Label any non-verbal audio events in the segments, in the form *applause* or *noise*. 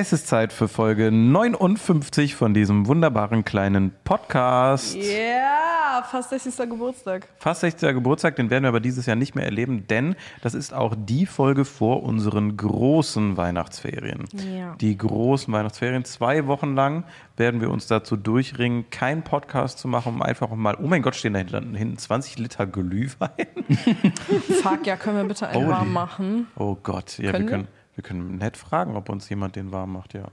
Es ist Zeit für Folge 59 von diesem wunderbaren kleinen Podcast. Ja, yeah, fast 60. Geburtstag. Fast 60. Geburtstag, den werden wir aber dieses Jahr nicht mehr erleben, denn das ist auch die Folge vor unseren großen Weihnachtsferien. Ja. Die großen Weihnachtsferien. Zwei Wochen lang werden wir uns dazu durchringen, keinen Podcast zu machen, um einfach mal, oh mein Gott, stehen da hinten 20 Liter Glühwein. *laughs* Fuck, ja, können wir bitte einen warm machen? Oh Gott, ja, Können wir? können, wir können nett fragen, ob uns jemand den warm macht, ja.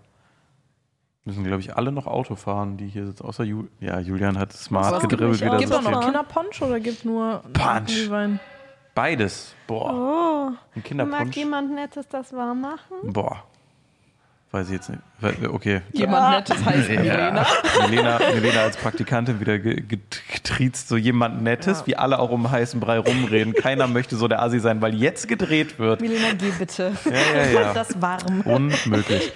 Müssen, glaube ich, alle noch Auto fahren, die hier sitzen, außer Ju ja, Julian hat smart Was, gedribbelt wieder auch. Gibt so es noch viel. Kinderpunch oder gibt nur Punch. Glühwein? Beides. Boah. Oh, Ein mag Kinderpunsch. jemand Nettes das warm machen? Boah. Weiß ich jetzt nicht. Okay. Jemand Nettes heißt Milena. Milena, Milena als Praktikantin wieder ge- get- getriezt, so jemand Nettes, Ja. wie alle auch um heißen Brei rumreden. Keiner möchte so der Asi sein, weil jetzt gedreht wird. Milena, geh bitte. Ja, ja, ja. *laughs* Das warm. Unmöglich.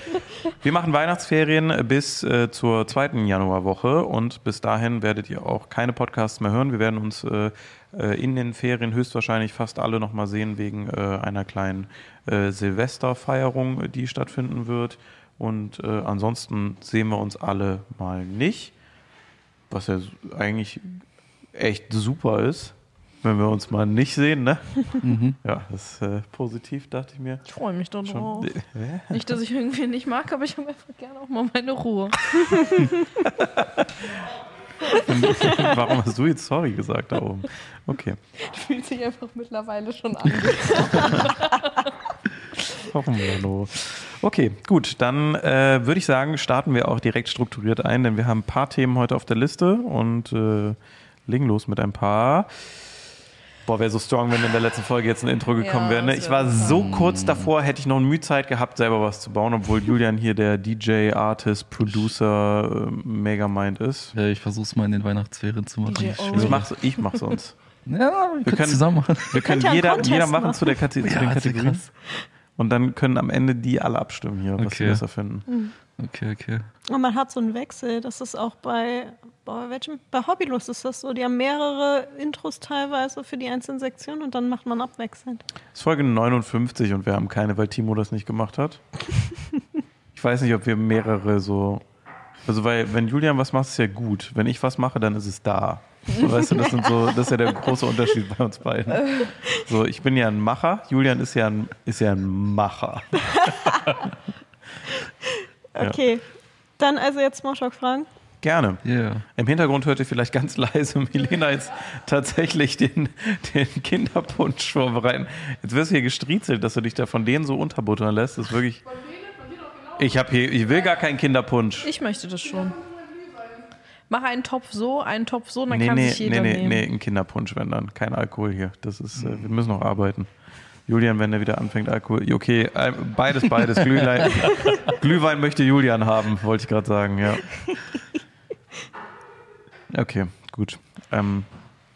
Wir machen Weihnachtsferien bis äh, zur zweiten Januarwoche und bis dahin werdet ihr auch keine Podcasts mehr hören. Wir werden uns äh, in den Ferien höchstwahrscheinlich fast alle nochmal sehen wegen äh, einer kleinen äh, Silvesterfeierung, die stattfinden wird. Und äh, ansonsten sehen wir uns alle mal nicht, was ja eigentlich echt super ist, wenn wir uns mal nicht sehen. Ne? *laughs* Ja, das ist äh, positiv, dachte ich mir. Ich freue mich da drauf. Schon. Hä? Nicht, dass ich irgendwie nicht mag, aber ich habe einfach gerne auch mal meine Ruhe. *laughs* *laughs* Warum hast du jetzt sorry gesagt da oben? Okay. Fühlt sich einfach mittlerweile schon an. *laughs* Warum Mano? Okay, gut. Dann äh, würde ich sagen, starten wir auch direkt strukturiert ein, denn wir haben ein paar Themen heute auf der Liste und äh, legen los mit ein paar. Boah, wäre so strong, wenn in der letzten Folge jetzt ein Intro gekommen Ja, wäre. Ne? Ich war so kurz davor, hätte ich noch Mühe Zeit gehabt, selber was zu bauen, obwohl Julian hier der DJ, Artist, Producer, äh, Megamind ist. Ja, ich versuch's mal in den Weihnachtsferien zu machen. DJ Ich. Ich mach's, ich mach's uns. Ja, wir können zusammen machen. Wir können jeder, jeder machen machen? zu, der Kate zu den Ja, Kategorien. Und dann können am Ende die alle abstimmen hier, was sie Okay. besser finden. Okay, okay. Und man hat so einen Wechsel. Das ist auch bei, bei welchem? Bei Hobbylust ist das so. Die haben mehrere Intros teilweise für die einzelnen Sektionen und dann macht man abwechselnd. Das ist Folge 59 und wir haben keine, weil Timo das nicht gemacht hat. *laughs* Ich weiß nicht, ob wir mehrere so. Also, weil, wenn Julian was macht, ist ja gut. Wenn ich was mache, dann ist es da. So, weißt du, das, sind so, das ist ja der große Unterschied bei uns beiden. So, ich bin ja ein Macher, Julian ist ja ein, ist ja ein Macher. *laughs* Ja. Okay. Dann also jetzt Smalltalk-Fragen. Gerne. Yeah. Im Hintergrund hört ihr vielleicht ganz leise Milena jetzt tatsächlich den, den Kinderpunsch vorbereiten. Jetzt wirst du hier gestriezelt, dass du dich da von denen so unterbuttern lässt. Das ist wirklich. Ich, hab hier, ich will gar keinen Kinderpunsch. Ich möchte das schon. Mach einen Topf so, einen Topf so, dann Nee, kann nee, sich nee, jeder nee, nehmen. nee, ein Kinderpunsch, wenn dann. Kein Alkohol hier. Das ist, äh, wir müssen noch arbeiten. Julian, wenn er wieder anfängt, Alkohol. Okay, äh, beides, beides. *laughs* Glühwein, Glühwein möchte Julian haben, wollte ich gerade sagen, ja. Okay, gut. Ähm,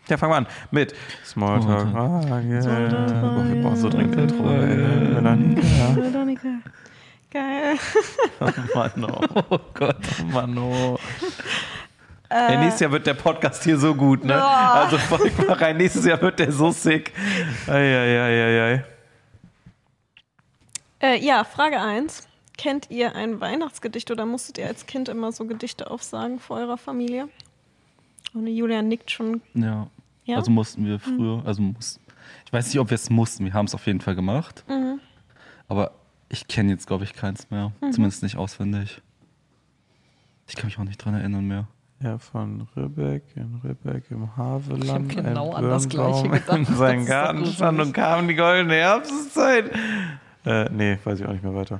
ja, fangen wir an mit Smalltalk. Smalltalk. Ah, yeah. oh, wir brauchen so dringend ein Intro. Danica. Geil. *laughs* Oh Mann, oh. *laughs* oh Gott, oh Mann, oh. Ey, nächstes Jahr wird der Podcast hier so gut, ne? Also folgt mal rein, nächstes Jahr wird der so sick. Eieieiei. Äh, ja, Frage 1. Kennt ihr ein Weihnachtsgedicht oder musstet ihr als Kind immer so Gedichte aufsagen vor eurer Familie? Und Julian nickt schon. Ja. Ja? Also mussten wir früher, also muss, ich weiß nicht, ob wir es mussten, wir haben es auf jeden Fall gemacht. Mhm. Aber ich kenne jetzt, glaube ich, keins mehr. Zumindest nicht auswendig. Ich kann mich auch nicht dran erinnern mehr. Ja, von Ribbeck in Ribbeck im Havelland. Ich hab genau an das Gleiche *laughs* gedacht. In seinen Garten stand und kam die goldene Herbstzeit. Äh, nee, weiß ich auch nicht mehr weiter.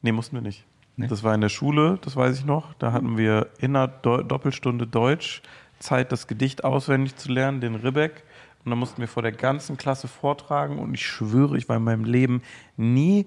Nee, mussten wir nicht. Nee. Das war in der Schule, das weiß ich noch. Da hatten wir in einer Do Doppelstunde Deutsch Zeit, das Gedicht auswendig zu lernen, den Ribbeck. Und dann mussten wir vor der ganzen Klasse vortragen. Und ich schwöre, ich war in meinem Leben nie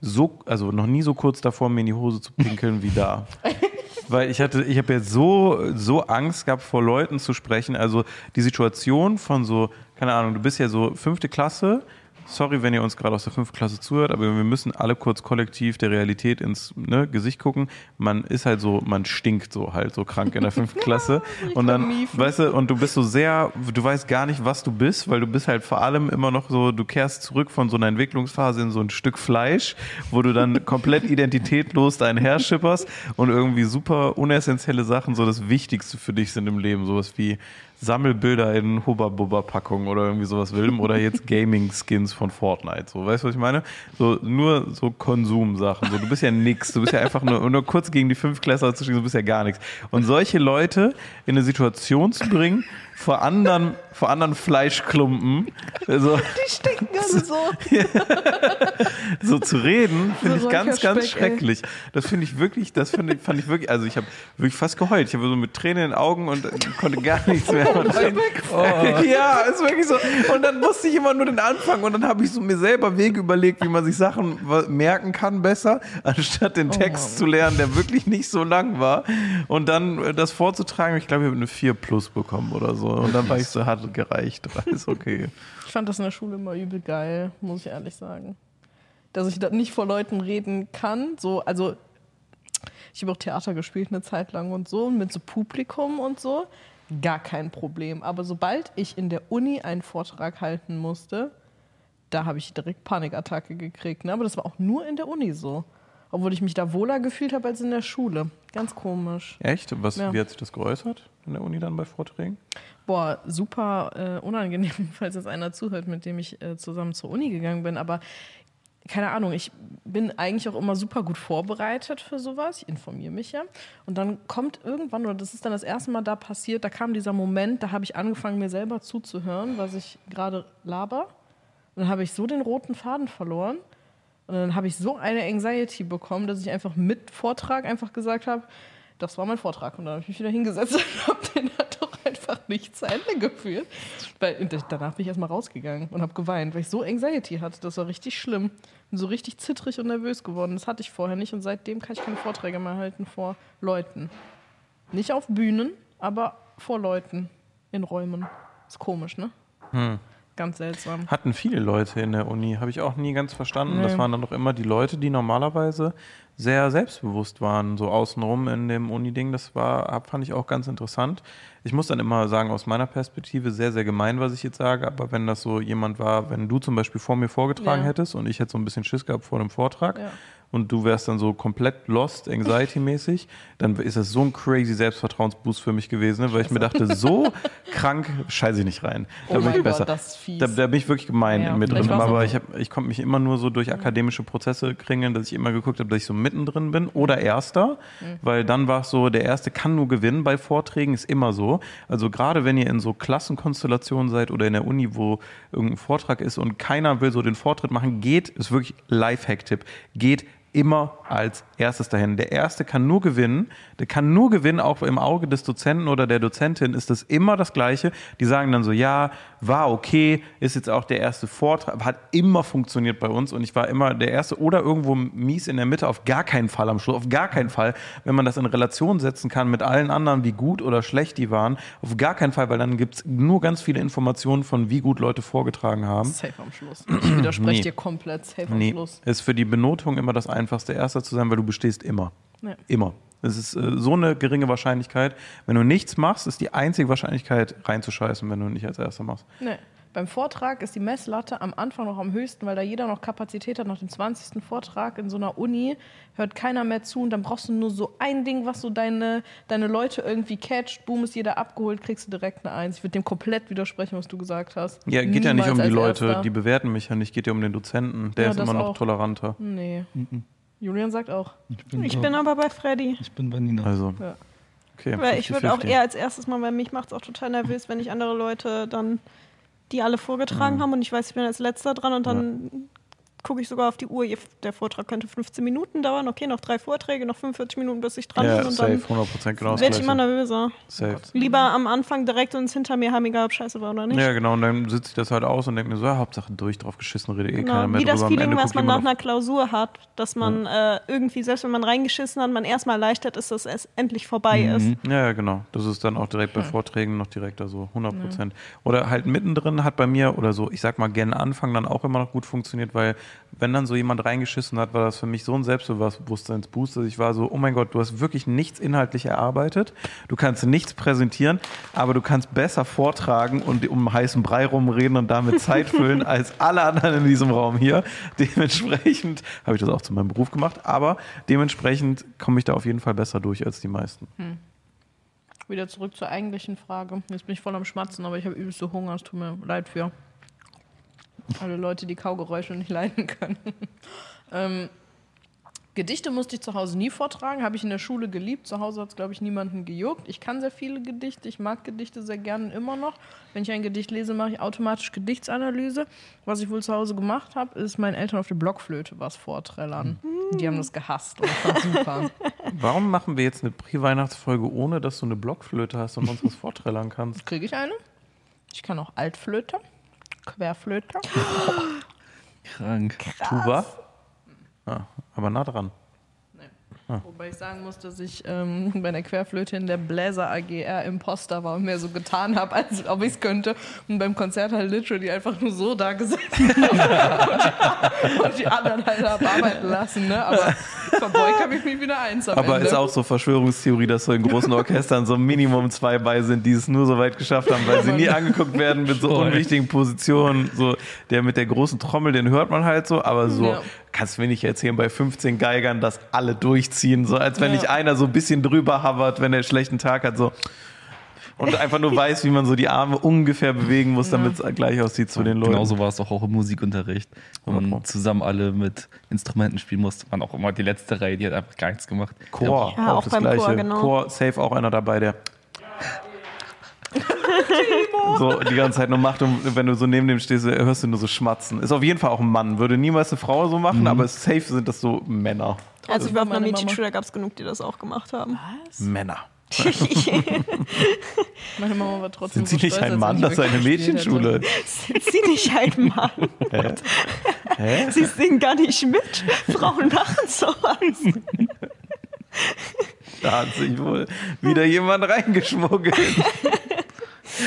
so, also noch nie so kurz davor, mir in die Hose zu pinkeln wie da. *laughs* Weil ich hatte, ich habe ja so, so Angst gehabt, vor Leuten zu sprechen. Also die Situation von so, keine Ahnung, du bist ja so fünfte Klasse, sorry, wenn ihr uns gerade aus der fünften Klasse zuhört, aber wir müssen alle kurz kollektiv der Realität ins ne, Gesicht gucken. Man ist halt so, man stinkt so halt so krank in der fünften *laughs* *laughs* Klasse. Und dann, weißt du, und du bist so sehr, du weißt gar nicht, was du bist, weil du bist halt vor allem immer noch so, du kehrst zurück von so einer Entwicklungsphase in so ein Stück Fleisch, wo du dann komplett *laughs* identitätlos dein Herr schipperst und irgendwie super unessentielle Sachen so das Wichtigste für dich sind im Leben. Sowas wie Sammelbilder in Hubba-Bubba-Packungen oder irgendwie sowas Wildem oder jetzt Gaming-Skins von Fortnite. So, weißt du, was ich meine? So, nur so Konsumsachen. So, du bist ja nix. Du bist ja einfach nur, nur kurz gegen die Fünftklässler zu stehen, du bist ja gar nichts. Und solche Leute in eine Situation zu bringen, vor anderen, vor anderen Fleischklumpen, so, *laughs* Die stinken alle so. so *laughs* zu reden, finde So ich ganz, ganz Räucherspeck, ey. schrecklich. Das finde ich wirklich, das fand ich, fand ich wirklich, also ich habe wirklich fast geheult. Ich habe so mit Tränen in den Augen und konnte gar nichts mehr. Und dann, *laughs* Ja, ist wirklich so. Und dann musste ich immer nur den Anfang und dann habe ich so mir selber Wege überlegt, wie man sich Sachen merken kann besser, anstatt den Text zu lernen, der wirklich nicht so lang war. Und dann äh, das vorzutragen, ich glaube, ich habe eine 4 plus bekommen oder so. Und dann war ich so, hat gereicht. *laughs* Ist okay. Ich fand das in der Schule immer übel geil, muss ich ehrlich sagen. Dass ich da nicht vor Leuten reden kann. So, also ich habe auch Theater gespielt eine Zeit lang und so, mit so Publikum und so. Gar kein Problem. Aber sobald ich in der Uni einen Vortrag halten musste, da habe ich direkt Panikattacke gekriegt. Ne? Aber das war auch nur in der Uni so. Obwohl ich mich da wohler gefühlt habe als in der Schule. Ganz komisch. Echt? Was, Ja. Wie hat sich das geäußert in der Uni dann bei Vorträgen? Boah, super äh, unangenehm, *laughs* falls jetzt einer zuhört, mit dem ich äh, zusammen zur Uni gegangen bin. Aber keine Ahnung, ich bin eigentlich auch immer super gut vorbereitet für sowas. Ich informiere mich ja. Und dann kommt irgendwann, oder das ist dann das erste Mal da passiert, da kam dieser Moment, da habe ich angefangen, mir selber zuzuhören, was ich gerade laber. Und dann habe ich so den roten Faden verloren. Und dann habe ich so eine Anxiety bekommen, dass ich einfach mit Vortrag einfach gesagt habe, das war mein Vortrag. Und dann habe ich mich wieder hingesetzt *laughs* und habe den einfach nicht zu Ende geführt. Weil danach bin ich erstmal rausgegangen und habe geweint, weil ich so Anxiety hatte. Das war richtig schlimm. Bin so richtig zittrig und nervös geworden. Das hatte ich vorher nicht und seitdem kann ich keine Vorträge mehr halten vor Leuten. Nicht auf Bühnen, aber vor Leuten in Räumen. Ist komisch, ne? Ganz seltsam. Hatten viele Leute in der Uni, habe ich auch nie ganz verstanden. Das Nee. waren dann doch immer die Leute, die normalerweise sehr selbstbewusst waren, so außenrum in dem Uni-Ding. Das war, fand ich auch ganz interessant. Ich muss dann immer sagen, aus meiner Perspektive sehr, sehr gemein, was ich jetzt sage, aber wenn das so jemand war, wenn du zum Beispiel vor mir vorgetragen Ja. hättest und ich hätte so ein bisschen Schiss gehabt vor dem Vortrag Ja. Und du wärst dann so komplett lost, anxiety-mäßig, dann ist das so ein crazy Selbstvertrauensboost für mich gewesen, ne? weil ich mir dachte, so krank scheiße ich nicht rein. Da Oh bin ich Gott, besser. das ist fies. Da, da bin ich wirklich gemein Ja, mit drin. vielleicht war's Aber ich, hab, ich konnte mich immer nur so durch akademische Prozesse kringeln, dass ich immer geguckt habe, dass ich so mittendrin bin oder Erster. Mhm. Weil dann war es so, der Erste kann nur gewinnen bei Vorträgen, ist immer so. Also gerade wenn ihr in so Klassenkonstellationen seid oder in der Uni, wo irgendein Vortrag ist und keiner will so den Vortritt machen, geht, ist wirklich Lifehack-Tipp, geht immer als erstes dahin. Der Erste kann nur gewinnen, der kann nur gewinnen, auch im Auge des Dozenten oder der Dozentin ist das immer das Gleiche. Die sagen dann so, ja, war okay, ist jetzt auch der erste Vortrag, hat immer funktioniert bei uns und ich war immer der Erste oder irgendwo mies in der Mitte, auf gar keinen Fall am Schluss, auf gar keinen Fall, wenn man das in Relation setzen kann mit allen anderen, wie gut oder schlecht die waren, auf gar keinen Fall, weil dann gibt es nur ganz viele Informationen von, wie gut Leute vorgetragen haben. Safe am Schluss. Ich widerspreche Nee. dir komplett. Safe am Nee, Schluss. ist für die Benotung immer das einfachste, Erster zu sein, weil du bestehst immer. Ja. Immer. Es ist äh, so eine geringe Wahrscheinlichkeit. Wenn du nichts machst, ist die einzige Wahrscheinlichkeit reinzuscheißen, wenn du nicht als Erster machst. Nee. Beim Vortrag ist die Messlatte am Anfang noch am höchsten, weil da jeder noch Kapazität hat. Nach dem 20. Vortrag in so einer Uni hört keiner mehr zu und dann brauchst du nur so ein Ding, was so deine, deine Leute irgendwie catcht. Boom, ist jeder abgeholt, kriegst du direkt eine Eins. Ich würde dem komplett widersprechen, was du gesagt hast. Ja, geht ja nicht Niemals um die Leute, Erster. die bewerten mich ja nicht, geht ja um den Dozenten. Der Ja, ist immer noch auch. toleranter. Nee. Julian sagt auch. Ich bin, Ich bin aber bei Freddy. ich bin bei Nina. Also, Ja. okay. Weil ich würde auch 50-50. eher als erstes mal, weil mich macht es auch total nervös, wenn ich andere Leute dann, die alle vorgetragen haben und ich weiß, ich bin als letzter dran und dann gucke ich sogar auf die Uhr, der Vortrag könnte 15 Minuten dauern. Okay, noch drei Vorträge, noch 45 Minuten, bis ich dran Ja, bin. Und safe, dann 100% genau werde ich immer nervöser. Safe. Lieber am Anfang direkt uns hinter mir haben, egal ob scheiße war oder nicht. Ja, genau. Und dann sitze ich das halt aus und denke mir so, ja, Hauptsache durch, drauf geschissen, rede eh keiner Genau, mehr wie das Feeling, was man nach einer Klausur hat, dass man äh, irgendwie, selbst wenn man reingeschissen hat, man erstmal erleichtert ist, dass es endlich vorbei ist. auf- Ja, ja, genau. Das ist dann auch direkt bei Vorträgen noch direkter so, 100 Prozent. Oder halt mittendrin hat bei mir oder so, ich sag mal, gen Anfang dann auch immer noch gut funktioniert, weil wenn dann so jemand reingeschissen hat, war das für mich so ein Selbstbewusstseinsboost, dass ich war so, oh mein Gott, du hast wirklich nichts inhaltlich erarbeitet, du kannst nichts präsentieren, aber du kannst besser vortragen und um heißen Brei rumreden und damit Zeit füllen *laughs* als alle anderen in diesem Raum hier. Dementsprechend habe ich das auch zu meinem Beruf gemacht, aber dementsprechend komme ich da auf jeden Fall besser durch als die meisten. Wieder zurück zur eigentlichen Frage. Jetzt bin ich voll am Schmatzen, aber ich habe übelste Hunger. Es tut mir leid für alle Leute, die Kaugeräusche nicht leiden können. *laughs* ähm, Gedichte musste ich zu Hause nie vortragen, habe ich in der Schule geliebt. Zu Hause hat es, glaube ich, niemanden gejuckt. Ich kann sehr viele Gedichte, ich mag Gedichte sehr gerne immer noch. Wenn ich ein Gedicht lese, mache ich automatisch Gedichtsanalyse. Was ich wohl zu Hause gemacht habe, ist meinen Eltern auf der Blockflöte was vorträllern. Die haben das gehasst und fand super. *laughs* Warum machen wir jetzt eine Pre-Weihnachtsfolge, ohne dass du eine Blockflöte hast und uns was vorträllern kannst? Kriege ich eine? Ich kann auch Altflöte, Querflöte. Krank. Tuba? Ja, aber nah dran. Wobei ich sagen muss, dass ich ähm, *laughs* bei der Querflöte in der Bläser AGR Imposter war und mir so getan habe, als ob ich es könnte. Und beim Konzert halt literally einfach nur so da gesessen *laughs* habe. und die anderen halt haben arbeiten lassen. Ne? Aber verbeugt habe ich mich wieder eins am Aber Ende. ist auch so Verschwörungstheorie, dass so in großen Orchestern so Minimum zwei bei sind, die es nur so weit geschafft haben, weil sie nie *laughs* angeguckt werden mit so unwichtigen Positionen. So der mit der großen Trommel, den hört man halt so, aber so Ja. Kannst du mir nicht erzählen bei 15 Geigern, dass alle durchziehen, so als wenn Ja. nicht einer so ein bisschen drüber hovert, wenn er einen schlechten Tag hat, so und einfach nur *laughs* weiß, wie man so die Arme ungefähr bewegen muss, damit es gleich aussieht zu den Leuten. Genauso war es doch auch im Musikunterricht, wo Ja. man zusammen alle mit Instrumenten spielen musste. Waren auch immer die letzte Reihe, die hat einfach gar nichts gemacht. Chor, Ja, auch, auch das beim gleiche. Chor, genau. Chor, safe auch einer dabei, der *laughs* so die ganze Zeit nur macht und wenn du so neben dem stehst, hörst du nur so schmatzen. Ist auf jeden Fall auch ein Mann. Würde niemals eine Frau so machen, aber safe sind das so Männer. Also ich war auf einer. Mädchenschule, da gab es genug, die das auch gemacht haben. Männer. *laughs* Meine Mama war trotzdem Sind sie so nicht stolz, ein Mann? Das ist eine Mädchenschule. Sind sie nicht ein Mann? Hä? Hä? Sie singen gar nicht mit. Frauen machen sowas. Da hat sich wohl wieder jemand reingeschmuggelt.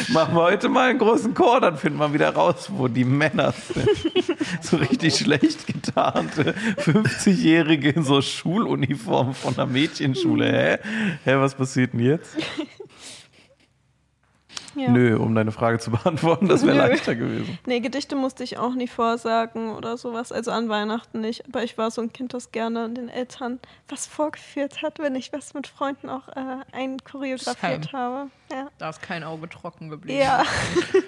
Machen wir heute mal einen großen Chor, dann finden wir wieder raus, wo die Männer sind. *laughs* So richtig schlecht getarnte 50-Jährige in so Schuluniform von einer Mädchenschule. Hä? Hä, was passiert denn jetzt? Ja. Nö, um deine Frage zu *laughs* beantworten, das wäre leichter gewesen. Nee, Gedichte musste ich auch nie vorsagen oder sowas. Also an Weihnachten nicht. Aber ich war so ein Kind, das gerne den Eltern was vorgeführt hat, wenn ich was mit Freunden auch äh, einchoreografiert habe. Ja. Da ist kein Auge trocken geblieben. Ja.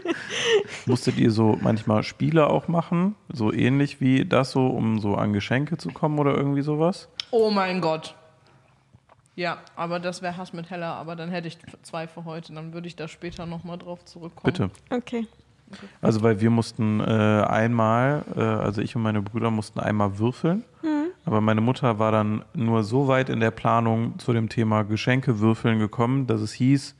*laughs* Musstet ihr so manchmal Spiele auch machen? So ähnlich wie das so, um so an Geschenke zu kommen oder irgendwie sowas? Oh mein Gott. Ja, aber das wäre Hass mit Heller, aber dann hätte ich zwei für heute. Dann würde ich da später nochmal drauf zurückkommen. Bitte. Okay. Also weil wir mussten äh, einmal, äh, also ich und meine Brüder mussten einmal würfeln, aber meine Mutter war dann nur so weit in der Planung zu dem Thema Geschenke würfeln gekommen, dass es hieß,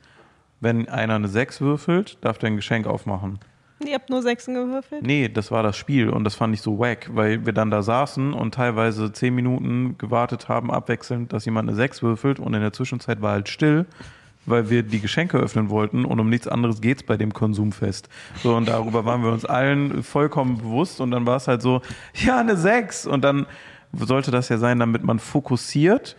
wenn einer eine 6 würfelt, darf der ein Geschenk aufmachen. Ihr habt nur Sechsen gewürfelt? Nee, das war das Spiel und das fand ich so wack, weil wir dann da saßen und teilweise 10 Minuten gewartet haben, abwechselnd, dass jemand eine 6 würfelt und in der Zwischenzeit war halt still, weil wir die Geschenke öffnen wollten und um nichts anderes geht's bei dem Konsumfest. So und darüber waren wir uns allen vollkommen bewusst und dann war es halt so, ja, eine 6 und dann sollte das ja sein, damit man fokussiert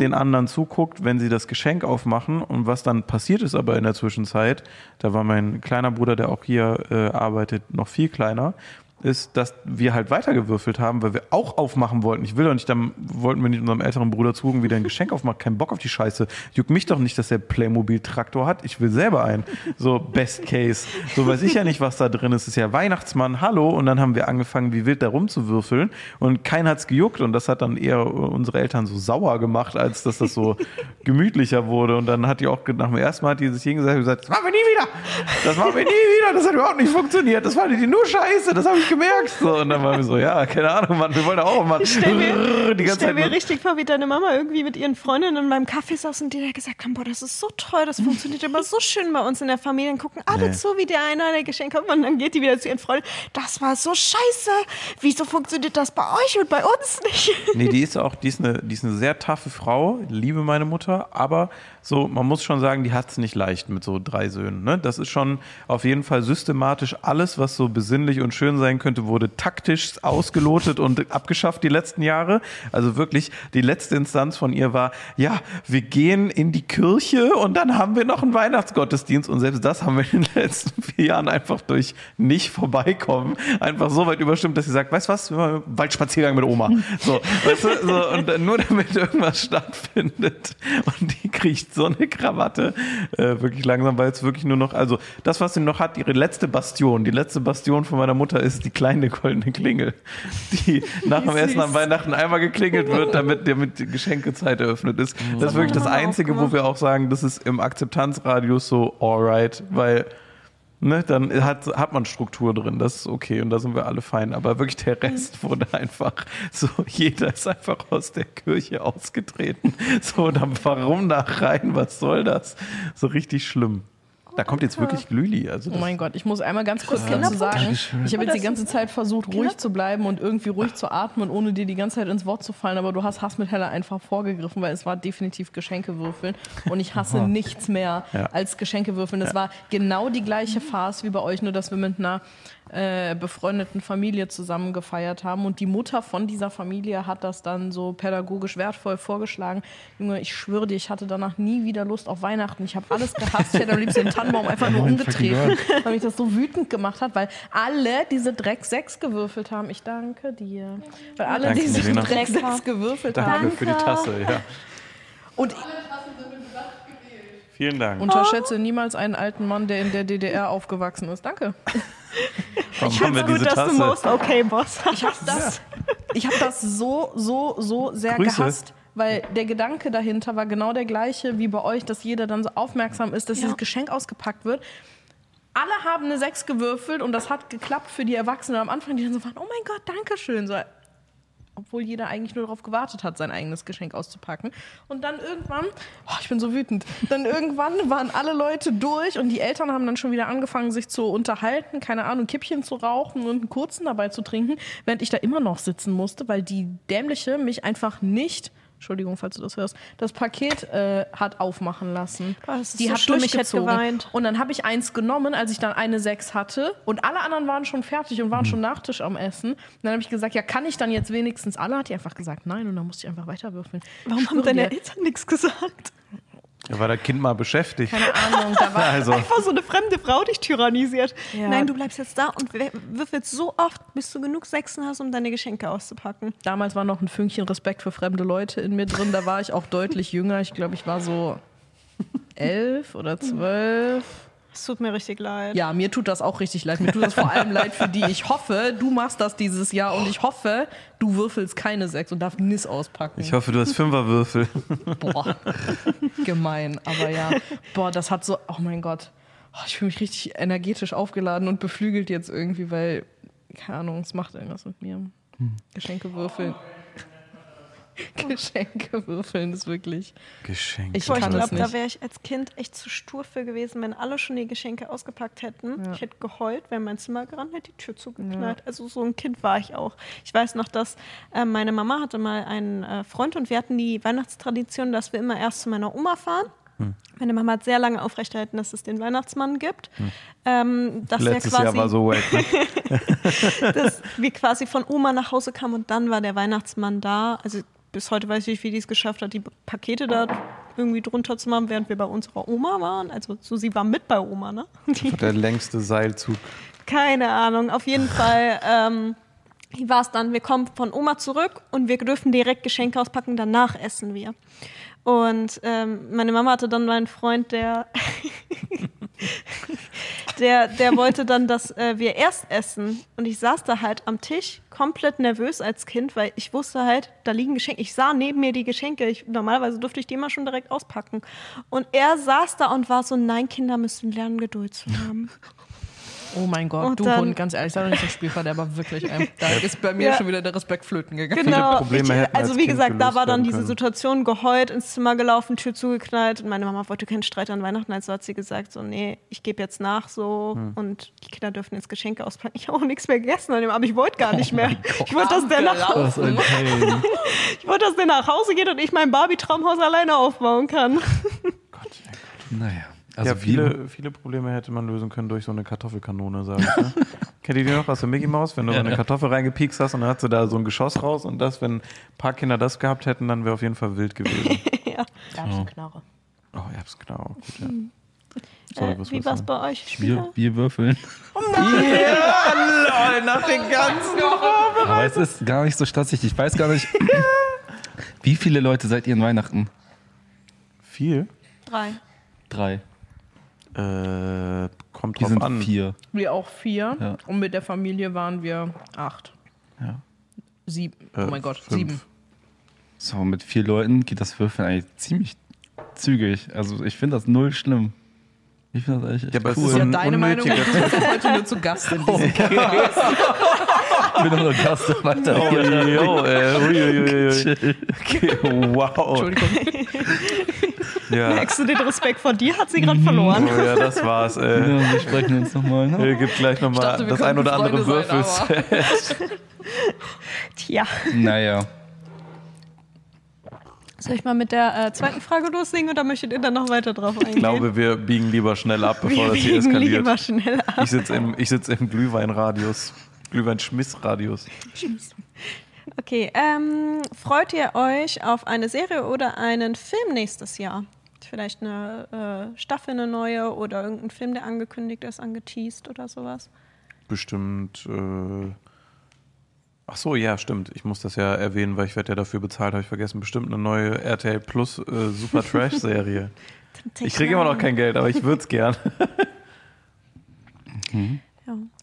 den anderen zuguckt, wenn sie das Geschenk aufmachen. Und was dann passiert ist aber in der Zwischenzeit, da war mein kleiner Bruder, der auch hier äh, arbeitet, noch viel kleiner, ist, dass wir halt weitergewürfelt haben, weil wir auch aufmachen wollten. Ich will doch nicht, dann wollten wir nicht unserem älteren Bruder zugucken, wie der ein Geschenk aufmacht. Kein Bock auf die Scheiße. Juckt mich doch nicht, dass der Playmobil-Traktor hat. Ich will selber einen. So, best case. So weiß ich ja nicht, was da drin ist. ist ja Weihnachtsmann, hallo. Und dann haben wir angefangen, wie wild da rumzuwürfeln. Und keiner hat's gejuckt. Und das hat dann eher unsere Eltern so sauer gemacht, als dass das so *laughs* gemütlicher wurde. Und dann hat die auch, nach dem ersten Mal hat die sich hingesagt und gesagt, das machen wir nie wieder. Das machen wir nie wieder. Das hat überhaupt nicht funktioniert. Das war die nur scheiße. Das habe ich nicht gemerkt. So, und dann waren wir so, ja, keine Ahnung, Mann, wir wollen auch mal Ich stell mir, die ganze stell Zeit. mir richtig vor, wie deine Mama irgendwie mit ihren Freundinnen beim Kaffee saß und die da gesagt haben, boah, das ist so toll, das funktioniert immer so schön bei uns in der Familie. Dann gucken alle Nee. zu, wie der eine eine Geschenke hat und dann geht die wieder zu ihren Freunden. Das war so scheiße. Wieso funktioniert das bei euch und bei uns nicht? Nee, die ist auch, die ist eine, die ist eine sehr taffe Frau, liebe meine Mutter, aber so, man muss schon sagen, die hat es nicht leicht mit so drei Söhnen. Ne? Das ist schon auf jeden Fall systematisch alles, was so besinnlich und schön sein könnte, wurde taktisch ausgelotet und abgeschafft die letzten Jahre. Also wirklich, die letzte Instanz von ihr war, ja, wir gehen in die Kirche und dann haben wir noch einen Weihnachtsgottesdienst und selbst das haben wir in den letzten vier Jahren einfach durch nicht vorbeikommen einfach so weit überstimmt, dass sie sagt, weißt du was, Waldspaziergang mit Oma. So, weißt du, so, und nur damit irgendwas stattfindet und die kriegt so eine Krawatte äh, wirklich langsam, weil es wirklich nur noch, also das, was sie noch hat, ihre letzte Bastion, die letzte Bastion von meiner Mutter ist die kleine goldene Klingel, die *laughs* nach dem Essen am Weihnachten einmal geklingelt wird, damit, damit die Geschenkezeit eröffnet ist. Das ist wirklich das Einzige, wo wir auch sagen, das ist im Akzeptanzradius so alright, weil ne, dann hat, hat man Struktur drin, das ist okay und da sind wir alle fein. Aber wirklich der Rest *laughs* wurde einfach so, jeder ist einfach aus der Kirche ausgetreten. So, dann warum da rein? Was soll das? So richtig schlimm. Da kommt jetzt wirklich Glüli. Also Oh mein Gott, ich muss einmal ganz kurz Ja. dazu sagen, ich habe jetzt die ganze Zeit versucht, ruhig zu bleiben und irgendwie ruhig zu atmen, ohne dir die ganze Zeit ins Wort zu fallen, aber du hast Hass mit Hella einfach vorgegriffen, weil es war definitiv Geschenkewürfeln und ich hasse *laughs* nichts mehr Ja. als Geschenkewürfeln. Das war genau die gleiche Farce wie bei euch, nur dass wir mit einer äh, befreundeten Familie zusammen gefeiert haben und die Mutter von dieser Familie hat das dann so pädagogisch wertvoll vorgeschlagen. Junge, ich schwöre dir, ich hatte danach nie wieder Lust auf Weihnachten. Ich habe alles gehasst. Ich hätte am liebsten den Tannenbaum einfach nur umgetreten, *laughs* weil mich das so wütend gemacht hat, weil alle diese Dreck 6 gewürfelt haben. Ich danke dir. Weil alle Danke, diese. Dreck 6 gewürfelt danke haben. für die Tasse. Ja. Und Vielen Dank. unterschätze niemals einen alten Mann, der in der DDR aufgewachsen ist. Danke. Warum haben wir Gut, diese dass du? Most Okay Boss hast. Ich habe das, ich hab das so, so, so sehr Grüße. gehasst. Weil der Gedanke dahinter war genau der gleiche wie bei euch, dass jeder dann so aufmerksam ist, dass Ja. dieses Geschenk ausgepackt wird. Alle haben eine 6 gewürfelt und das hat geklappt für die Erwachsenen am Anfang, die dann so waren, oh mein Gott, danke schön. So, obwohl jeder eigentlich nur darauf gewartet hat, sein eigenes Geschenk auszupacken. Und dann irgendwann, oh, ich bin so wütend, dann irgendwann waren alle Leute durch und die Eltern haben dann schon wieder angefangen, sich zu unterhalten, keine Ahnung, Kippchen zu rauchen und einen kurzen dabei zu trinken, während ich da immer noch sitzen musste, weil die Dämliche mich einfach nicht Entschuldigung, falls du das hörst, das Paket äh, hat aufmachen lassen. Ist die so hat schlimm, ich hätte durchgezogen. geweint. Und dann habe ich eins genommen, als ich dann eine sechs hatte. Und alle anderen waren schon fertig und waren schon Nachtisch am Essen. Und dann habe ich gesagt, ja, kann ich dann jetzt wenigstens alle? Hat die einfach gesagt, nein. Und dann musste ich einfach weiter würfeln. Warum haben deine dir, Eltern nichts gesagt? Ja, war das Kind mal beschäftigt. Keine Ahnung, da war *laughs* Also, Einfach so eine fremde Frau dich tyrannisiert. Ja. Nein, du bleibst jetzt da und würfelst so oft, bis du genug Sechsen hast, um deine Geschenke auszupacken. damals war noch ein Fünkchen Respekt für fremde Leute in mir drin. Da war ich auch deutlich jünger. Ich glaube, ich war so elf oder zwölf. Es tut mir richtig leid. Ja, mir tut das auch richtig leid. Mir tut das vor allem leid für die. Ich hoffe, du machst das dieses Jahr und ich hoffe, du würfelst keine sechs und darfst Nis auspacken. ich hoffe, du hast Fünferwürfel. Boah, gemein. Aber ja, boah, das hat so, oh mein Gott. Oh, ich fühle mich richtig energetisch aufgeladen und beflügelt jetzt irgendwie, weil, keine Ahnung, es macht irgendwas mit mir. Geschenke würfeln. *laughs* Geschenke würfeln ist wirklich. Geschenk. Ich ich glaube, da wäre ich als Kind echt zu stur für gewesen, wenn alle schon die Geschenke ausgepackt hätten. Ja. Ich hätte geheult, wenn mein Zimmer gerannt hätte, die Tür zugeknallt. Also so ein Kind war ich auch. Ich weiß noch, dass äh, meine Mama hatte mal einen äh, Freund und wir hatten die Weihnachtstradition, dass wir immer erst zu meiner Oma fahren. Hm. Meine Mama hat sehr lange aufrechterhalten, dass es den Weihnachtsmann gibt. Ähm, dass Hm. Letztes wir Jahr quasi war so wack. Ne? *laughs* dass wir quasi von Oma nach Hause kamen und dann war der Weihnachtsmann da. Also bis heute weiß ich nicht, wie die es geschafft hat, die Pakete da irgendwie drunter zu machen, während wir bei unserer Oma waren. Also so, sie war mit bei Oma, ne? *laughs* Der längste Seilzug. keine Ahnung. Auf jeden Fall ähm, war es dann. Wir kommen von Oma zurück und wir dürfen direkt Geschenke auspacken, danach essen wir. Und ähm, meine Mama hatte dann meinen Freund, der, *laughs* der, der wollte dann, dass äh, wir erst essen. Und ich saß da halt am Tisch, komplett nervös als Kind, weil ich wusste halt, da liegen Geschenke. Ich sah neben mir die Geschenke. Ich, normalerweise durfte ich die immer schon direkt auspacken. Und er saß da und war so, nein, Kinder müssen lernen, Geduld zu haben. Oh mein Gott, Und du dann- Hund, ganz ehrlich, sei doch nicht so ein Spielverderber, wirklich. Ey. *laughs* Da ist bei mir Ja. schon wieder der Respekt flöten gegangen. Genau. Probleme ich, also als wie Kind gesagt, da war dann diese können. Situation geheult, ins Zimmer gelaufen, Tür zugeknallt und meine Mama wollte keinen Streit an Weihnachten, also hat sie gesagt so, nee, ich gebe jetzt nach so Hm. und die Kinder dürfen jetzt Geschenke auspacken. Ich habe auch nichts mehr gegessen an dem Abend, ich wollte gar Oh nicht mehr. ich wollte, dass der nach Hause, *laughs* ich wollte, dass der nach Hause geht und ich mein Barbie-Traumhaus alleine aufbauen kann. Naja. Also ja, viele, viele Probleme hätte man lösen können durch so eine Kartoffelkanone, sage ich. Ne? *laughs* Kennt ihr die noch aus der Mickey Mouse? Wenn du so eine Kartoffel reingepiekst hast und dann hat sie da so ein Geschoss raus und das, wenn ein paar Kinder das gehabt hätten, dann wäre auf jeden Fall wild gewesen. *laughs* Erbsenknarre. Oh, Erbsenknarre. Gut, ja. Sorry, Äh, was wie war's war es bei euch? Wir, Spieler? wir würfeln. Lol, nach den ganzen Aber es ist gar nicht so stressig. Ich weiß gar nicht, *laughs* wie viele Leute seid ihr in Weihnachten? Viel? Drei. Drei. Äh, kommt Wir drauf sind an. vier. Wir auch vier. Ja. Und mit der Familie waren wir acht. Ja. Sieben. Äh, oh mein Gott, fünf. sieben. So, mit vier Leuten geht das Würfeln eigentlich ziemlich zügig. Also ich finde das null schlimm. Ich finde das eigentlich echt Ja, aber cool. ist Das ist ja ein deine Meinung. Du bist heute nur zu Gast in diesem *laughs* ich bin nur Gast weiter. Oh, yo, äh, ui, ui, ui, ui. Okay, wow. Entschuldigung. *laughs* Ja. *laughs* Merkst du den Respekt vor dir? Hat sie gerade verloren. Oh ja, das war's. *laughs* Äh, Ja, wir sprechen uns nochmal. Ne? äh, gibt gleich nochmal das ein oder andere Freunde sein, Würfel. *laughs* Tja. Naja. Soll ich mal mit der äh, zweiten Frage loslegen oder möchtet ihr dann noch weiter drauf eingehen? Ich glaube, wir biegen lieber schnell ab, bevor wir das hier biegen eskaliert. lieber schnell ab. Ich sitze im, ich sitz im Glühweinradius. Glühweinschmissradius. Okay, ähm, freut ihr euch auf eine Serie oder einen Film nächstes Jahr? Vielleicht eine äh, Staffel, eine neue oder irgendein Film, der angekündigt ist, angeteased oder sowas? Bestimmt. Äh Ach so, ja, stimmt. Ich muss das ja erwähnen, weil ich werde ja dafür bezahlt, habe ich vergessen. Bestimmt eine neue RTL Plus äh, Super Trash Serie. *laughs* ich kriege immer noch kein Geld, aber ich würde es gern. Ja. *laughs*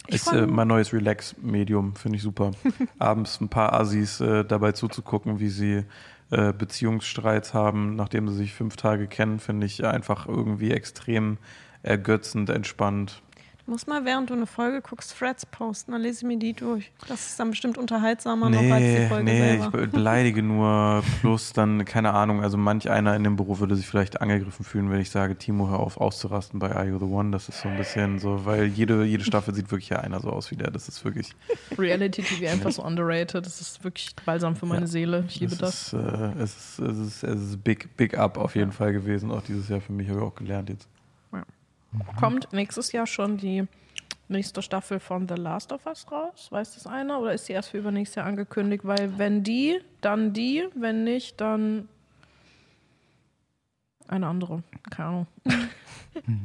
Ich Ist äh, mein neues Relax-Medium, finde ich super. *laughs* Abends ein paar Assis äh, dabei zuzugucken, wie sie äh, Beziehungsstreits haben, nachdem sie sich fünf Tage kennen, finde ich einfach irgendwie extrem ergötzend, entspannt. Du musst mal, während du eine Folge guckst, Threads posten, dann lese ich mir die durch. Das ist dann bestimmt unterhaltsamer noch als die Nee, Folge nee, ich selber. *laughs* be- beleidige nur. Plus dann, keine Ahnung, also manch einer in dem Beruf würde sich vielleicht angegriffen fühlen, wenn ich sage, Timo, hör auf auszurasten bei Are You The One. Das ist so ein bisschen so, weil jede, jede Staffel sieht wirklich ja einer so aus wie der. Das ist wirklich, Reality TV einfach so underrated. Das ist wirklich balsam für meine Ja. Seele. Ich liebe das. Ist, äh, es, ist, es, ist, es ist big, big up auf jeden Fall gewesen. Auch dieses Jahr für mich habe ich auch gelernt jetzt. Kommt nächstes Jahr schon die nächste Staffel von The Last of Us raus? Weiß das einer? Oder ist die erst für übernächstes Jahr angekündigt? Weil wenn die, dann die. Wenn nicht, dann eine andere. Keine Ahnung.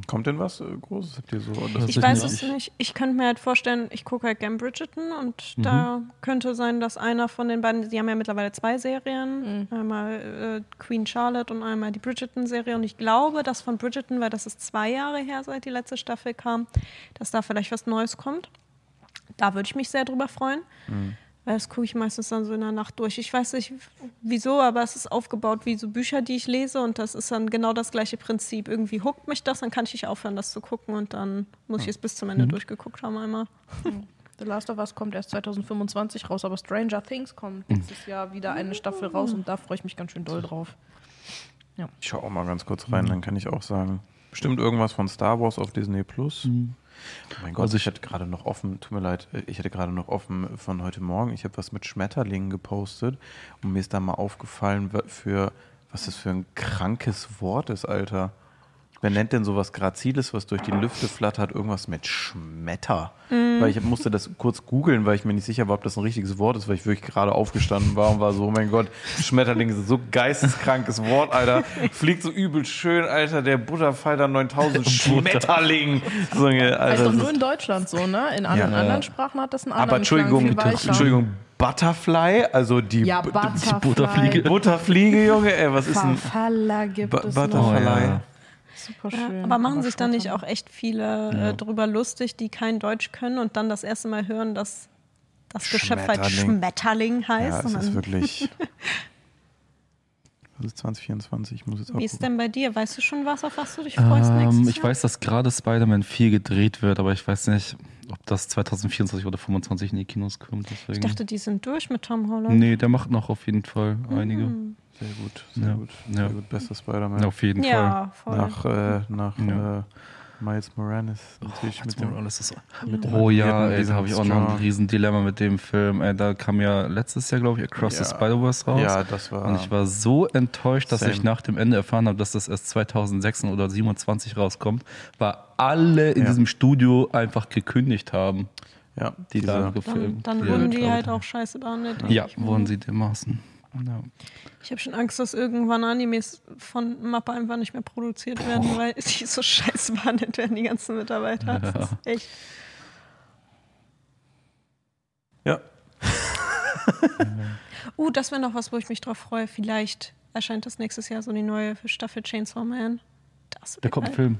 Kommt denn was äh, Großes? Habt ihr so? Ich weiß nicht- es nicht. Ich könnte mir halt vorstellen, ich gucke halt gern Bridgerton und Mhm. da könnte sein, dass einer von den beiden, die haben ja mittlerweile zwei Serien, einmal äh, Queen Charlotte und einmal die Bridgerton-Serie und ich glaube, dass von Bridgerton, weil das ist zwei Jahre her, seit die letzte Staffel kam, dass da vielleicht was Neues kommt. Da würde ich mich sehr drüber freuen. Mhm. Weil das gucke ich meistens dann so in der Nacht durch. Ich weiß nicht wieso, aber es ist aufgebaut wie so Bücher, die ich lese und das ist dann genau das gleiche Prinzip. Irgendwie huckt mich das, dann kann ich nicht aufhören, das zu gucken und dann muss ich es bis zum Ende durchgeguckt haben einmal. The Last of Us kommt erst 2025 raus, aber Stranger Things kommt nächstes Jahr wieder eine Staffel raus und da freue ich mich ganz schön doll drauf. Ich schaue auch mal ganz kurz rein, dann kann ich auch sagen. Bestimmt irgendwas von Star Wars auf Disney Plus. Oh mein Gott, Also ich hatte gerade noch offen, tut mir leid, ich hatte gerade noch offen von heute Morgen, ich habe was mit Schmetterlingen gepostet und mir ist da mal aufgefallen, für was das für ein krankes Wort ist, Alter. Wer nennt denn sowas Graziles, was durch die Lüfte flattert, irgendwas mit Schmetter? Weil ich musste das kurz googeln, weil ich mir nicht sicher war, ob das ein richtiges Wort ist, weil ich wirklich gerade aufgestanden war und war so, oh mein Gott, Schmetterling ist so geisteskrankes Wort, Alter. Fliegt so übel schön, Alter, der Butterfalter *laughs* 9000 Schmetterling. So, Alter, Also doch nur in Deutschland so, ne? In anderen, Ja. anderen Sprachen hat das einen anderen aber Entschuldigung. Entschuldigung, Butterfly, also die, Ja, Butterfly. Butterfliege. Butterfliege, Junge, ey, was ist denn Farfalla gibt Bu- es Butterfly? noch. Oh, ja. Super Ja, schön. aber machen sich dann nicht auch echt viele äh, drüber lustig, die kein Deutsch können und dann das erste Mal hören, dass das Geschöpf halt Schmetterling. Heißt? Ja, es und ist wirklich. *laughs* Das ist 2024. Ich muss jetzt auch Wie ist gucken. denn bei dir? Weißt du schon was, auf was du dich freust Ähm, nächstes ich Jahr? weiß, dass gerade Spider-Man 4 gedreht wird, aber ich weiß nicht, ob das 2024 oder 2025 in die Kinos kommt. Deswegen. Ich dachte, die sind durch mit Tom Holland. nee, der macht noch auf jeden Fall einige. Hm. Sehr gut, sehr Ja. gut. Sehr Ja. gut. Bester Spider-Man. Auf jeden Fall. Voll. Nach, äh, nach Ja. äh, Miles Morales. Natürlich Jetzt mit dem, alles ist mit Oh ja, ey, da habe ich auch noch ein Riesendilemma mit dem Film. Ey, da kam ja letztes Jahr, glaube ich, Across the Ja. Spider-Verse raus. Ja, das war. Und ich war so enttäuscht, dass Same. ich nach dem Ende erfahren habe, dass das erst 2006 oder 27 rauskommt, weil alle in Ja. diesem Studio einfach gekündigt haben, ja, die da dieser, gefilmt. Dann, dann wurden da die halt auch scheiße behandelt. Ja, wurden sie dermaßen. Ja. Ich habe schon Angst, dass irgendwann Animes von Mappa einfach nicht mehr produziert werden, weil die so scheiße behandelt werden, die ganzen Mitarbeiter. Das ist echt. ja, *laughs* Uh, das wäre noch was, wo ich mich drauf freue. Vielleicht erscheint das nächstes Jahr so die neue Staffel Chainsaw Man. Das Da kommt ein. Film.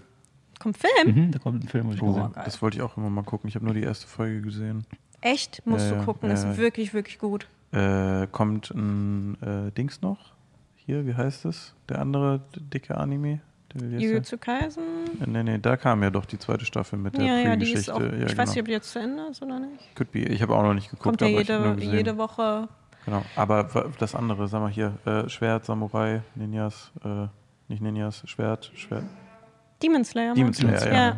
Kommt Film? Mhm, da kommt ein Film, ich oh, das wollte ich auch immer mal gucken. Ich habe nur die erste Folge gesehen. Echt? Musst Ja, du ja, gucken. ja, ist ja. wirklich, wirklich gut. Äh, kommt ein äh, Dings noch? Hier, wie heißt es? Der andere dicke Anime? Jujutsu Kaisen? Äh, Nee, nee, da kam ja doch die zweite Staffel mit der Ja, ja, die ist auch. ja, ich genau. weiß nicht, ob die jetzt zu Ende ist oder nicht. Could be. Ich habe auch noch nicht geguckt, Kommt ja jede, jede Woche. Genau. Aber das andere, sag mal hier, äh, Schwert, Samurai, Ninjas, äh, nicht Ninjas, Schwert, Schwert. Demon Slayer. Demon? Slayer, ja.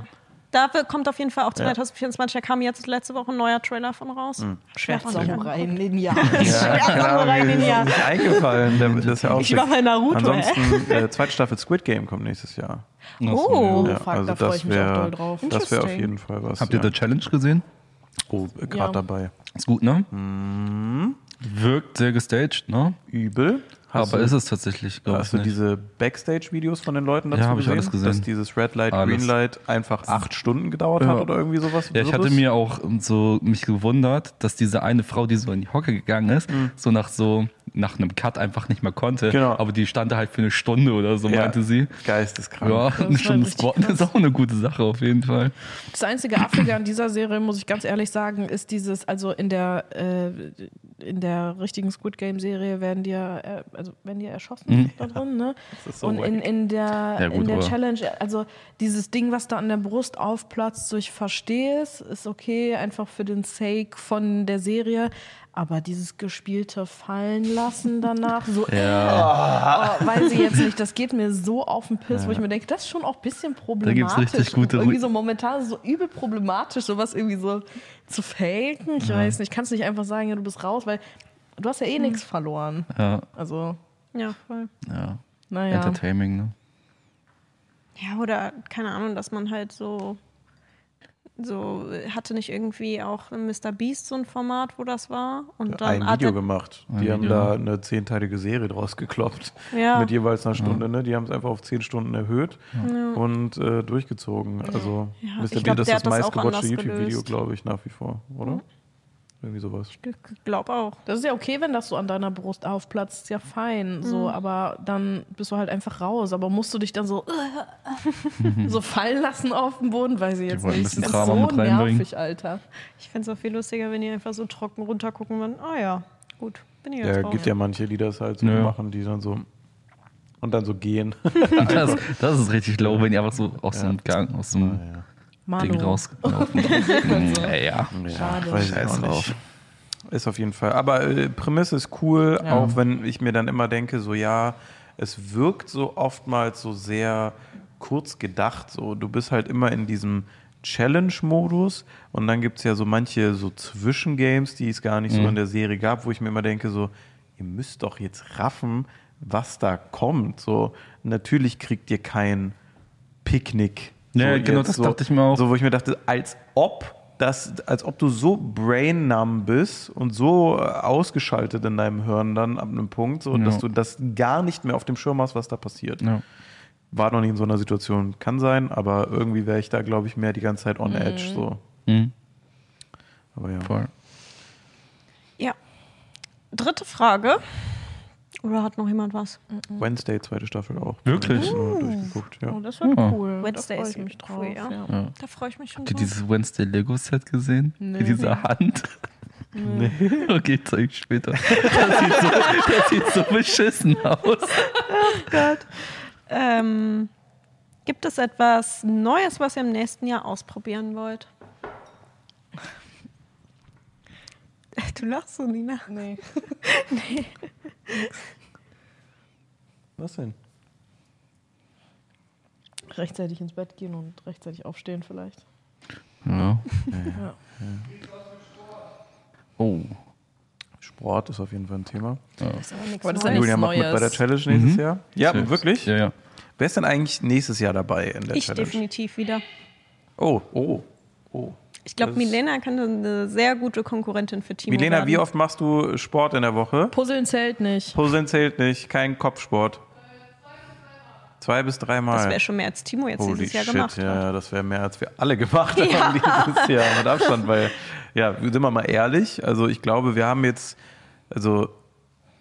Ja. Da kommt auf jeden Fall auch Ja. 2024. Da kam jetzt letzte Woche ein neuer Trailer von raus. Mhm. Schwert Samurai Ninja. *laughs* Samurai mir ist Ninja. es nicht eingefallen. Der, das ist ja auch Ich war bei Naruto. Ansonsten, äh, zweite Staffel Squid Game kommt nächstes Jahr. Oh. Ja, fuck, also da freu das ich mich auch doll drauf. Das wäre auf jeden Fall was. Habt ihr ja. The Challenge gesehen? Oh, gerade Ja. dabei. Ist gut, ne? Mhm. Wirkt sehr gestaged, ne? Übel. Hast Aber du, ist es tatsächlich, glaube ich. Hast du nicht. diese Backstage-Videos von den Leuten dazu Ja, hab ich gesehen? alles gesehen. Dass dieses Red Light, Alles. Green Light einfach acht Stunden gedauert Ja. hat oder irgendwie sowas? Ja, ich hatte mir auch so mich gewundert, dass diese eine Frau, die so in die Hocke gegangen ist, so nach so nach einem Cut einfach nicht mehr konnte. Mhm. Genau. Aber die stand da halt für eine Stunde oder so, Ja. meinte sie. Geisteskrank. Ja, Das eine Stunde Squatten krass. ist auch eine gute Sache auf jeden Fall. Das einzige Affige an dieser Serie, muss ich ganz ehrlich sagen, ist dieses, also in der, äh, in der richtigen Squid Game Serie werden die ja, äh, also die ja erschossen da drin, ne? Das ist so Und in, in der, Ja, gut, in der Challenge, also dieses Ding, was da an der Brust aufplatzt, so ich verstehe es, ist okay, einfach für den Sake von der Serie. Aber dieses gespielte Fallen lassen danach, so, Ja. oh, weiß ich jetzt nicht, das geht mir so auf den Piss, wo ich mir denke, das ist schon auch ein bisschen problematisch. gibt's richtig gute irgendwie so momentan so übel problematisch, sowas irgendwie so zu faken. Ich weiß nicht, kannst nicht einfach sagen, ja, du bist raus, weil du hast ja eh nichts verloren. Ja, Also, Ja, voll. ja. naja. Entertaining, ne? Ja, oder keine Ahnung, dass man halt so. So hatte nicht irgendwie auch Mr. Beast so ein Format, wo das war? Und dann ein Video gemacht. Ein Die haben Video. da eine zehnteilige Serie draus gekloppt. Ja. *laughs* Mit jeweils einer Stunde. Ne? Die haben es einfach auf zehn Stunden erhöht Ja. und äh, durchgezogen. Also Ja, Mr. ich Beast ist das meistgewatchte YouTube-Video, glaube ich, nach wie vor, oder? Mhm. Irgendwie sowas. Ich glaube auch. Das ist ja okay, wenn das so an deiner Brust aufplatzt, ist ja fein. So, aber dann bist du halt einfach raus. Aber musst du dich dann so, *laughs* so *laughs* fallen lassen auf dem Boden, weiß ich jetzt nicht. Das ist so nervig, Alter. Ich fände es auch viel lustiger, wenn die einfach so trocken runtergucken würden. Ah ja, gut, bin ich jetzt Ja, gibt ja manche, die das halt so Ja. machen, die dann so und dann so gehen. *laughs* Das, das ist richtig low, wenn die einfach so aus dem Gang, aus dem Ding Manu. rauslaufen. *laughs* so. ja, ja. Schade. weiß ich auch nicht. Ist auf jeden Fall. Aber äh, Prämisse ist cool, Ja. auch wenn ich mir dann immer denke, so ja, es wirkt so oftmals so sehr kurz gedacht. So, du bist halt immer in diesem Challenge-Modus und dann gibt es ja so manche so Zwischengames, die es gar nicht so Mhm. in der Serie gab, wo ich mir immer denke, so, ihr müsst doch jetzt raffen, was da kommt. So, natürlich kriegt ihr kein Picknick. Ja, so genau, jetzt das so, dachte ich mir auch. So, wo ich mir dachte, als ob das, als ob du so brain-numb bist und so äh, ausgeschaltet in deinem Hirn dann ab einem Punkt, so, Ja. dass du das gar nicht mehr auf dem Schirm hast, was da passiert. Ja. War noch nie in so einer Situation, kann sein, aber irgendwie wäre ich da, glaube ich, mehr die ganze Zeit on edge. So. Mhm. Aber ja. Voll. Ja. Dritte Frage. Oder hat noch jemand was? Wednesday, zweite Staffel auch. Wirklich? Ja, durchgeguckt, ja. Oh, das wird Ja. cool. Wednesday da freu ist ich mich drauf. cool, ja. ja. Da freue ich mich schon Habt ihr dieses Wednesday Lego Set gesehen? Nee. Mit dieser Hand. *laughs* Nee, *laughs* okay, zeig ich später. Das sieht so, das sieht so beschissen aus. Ähm, gibt es etwas Neues, was ihr im nächsten Jahr ausprobieren wollt? Du lachst so, Nina. Nee. *laughs* Was denn? Rechtzeitig ins Bett gehen und rechtzeitig aufstehen vielleicht. Ja. Ja. Oh. Sport ist auf jeden Fall ein Thema. Das ist aber nichts Aber das ist ja Neues. Julian macht mit bei der Neues. Challenge nächstes Mhm. Jahr. Ja, Safe. wirklich? Ja, ja. Wer ist denn eigentlich nächstes Jahr dabei in der Ich Challenge? definitiv wieder. Oh, oh, oh. Ich glaube, Milena kann eine sehr gute Konkurrentin für Timo Milena, werden. wie oft machst du Sport in der Woche? Puzzeln zählt nicht. Puzzeln zählt nicht, kein Kopfsport. Zwei bis dreimal. Das wäre schon mehr als Timo jetzt Holy dieses Jahr shit, gemacht ja, hat. ja, das wäre mehr, als wir alle gemacht haben dieses Jahr mit Abstand, weil, ja, sind wir mal ehrlich, also ich glaube, wir haben jetzt, also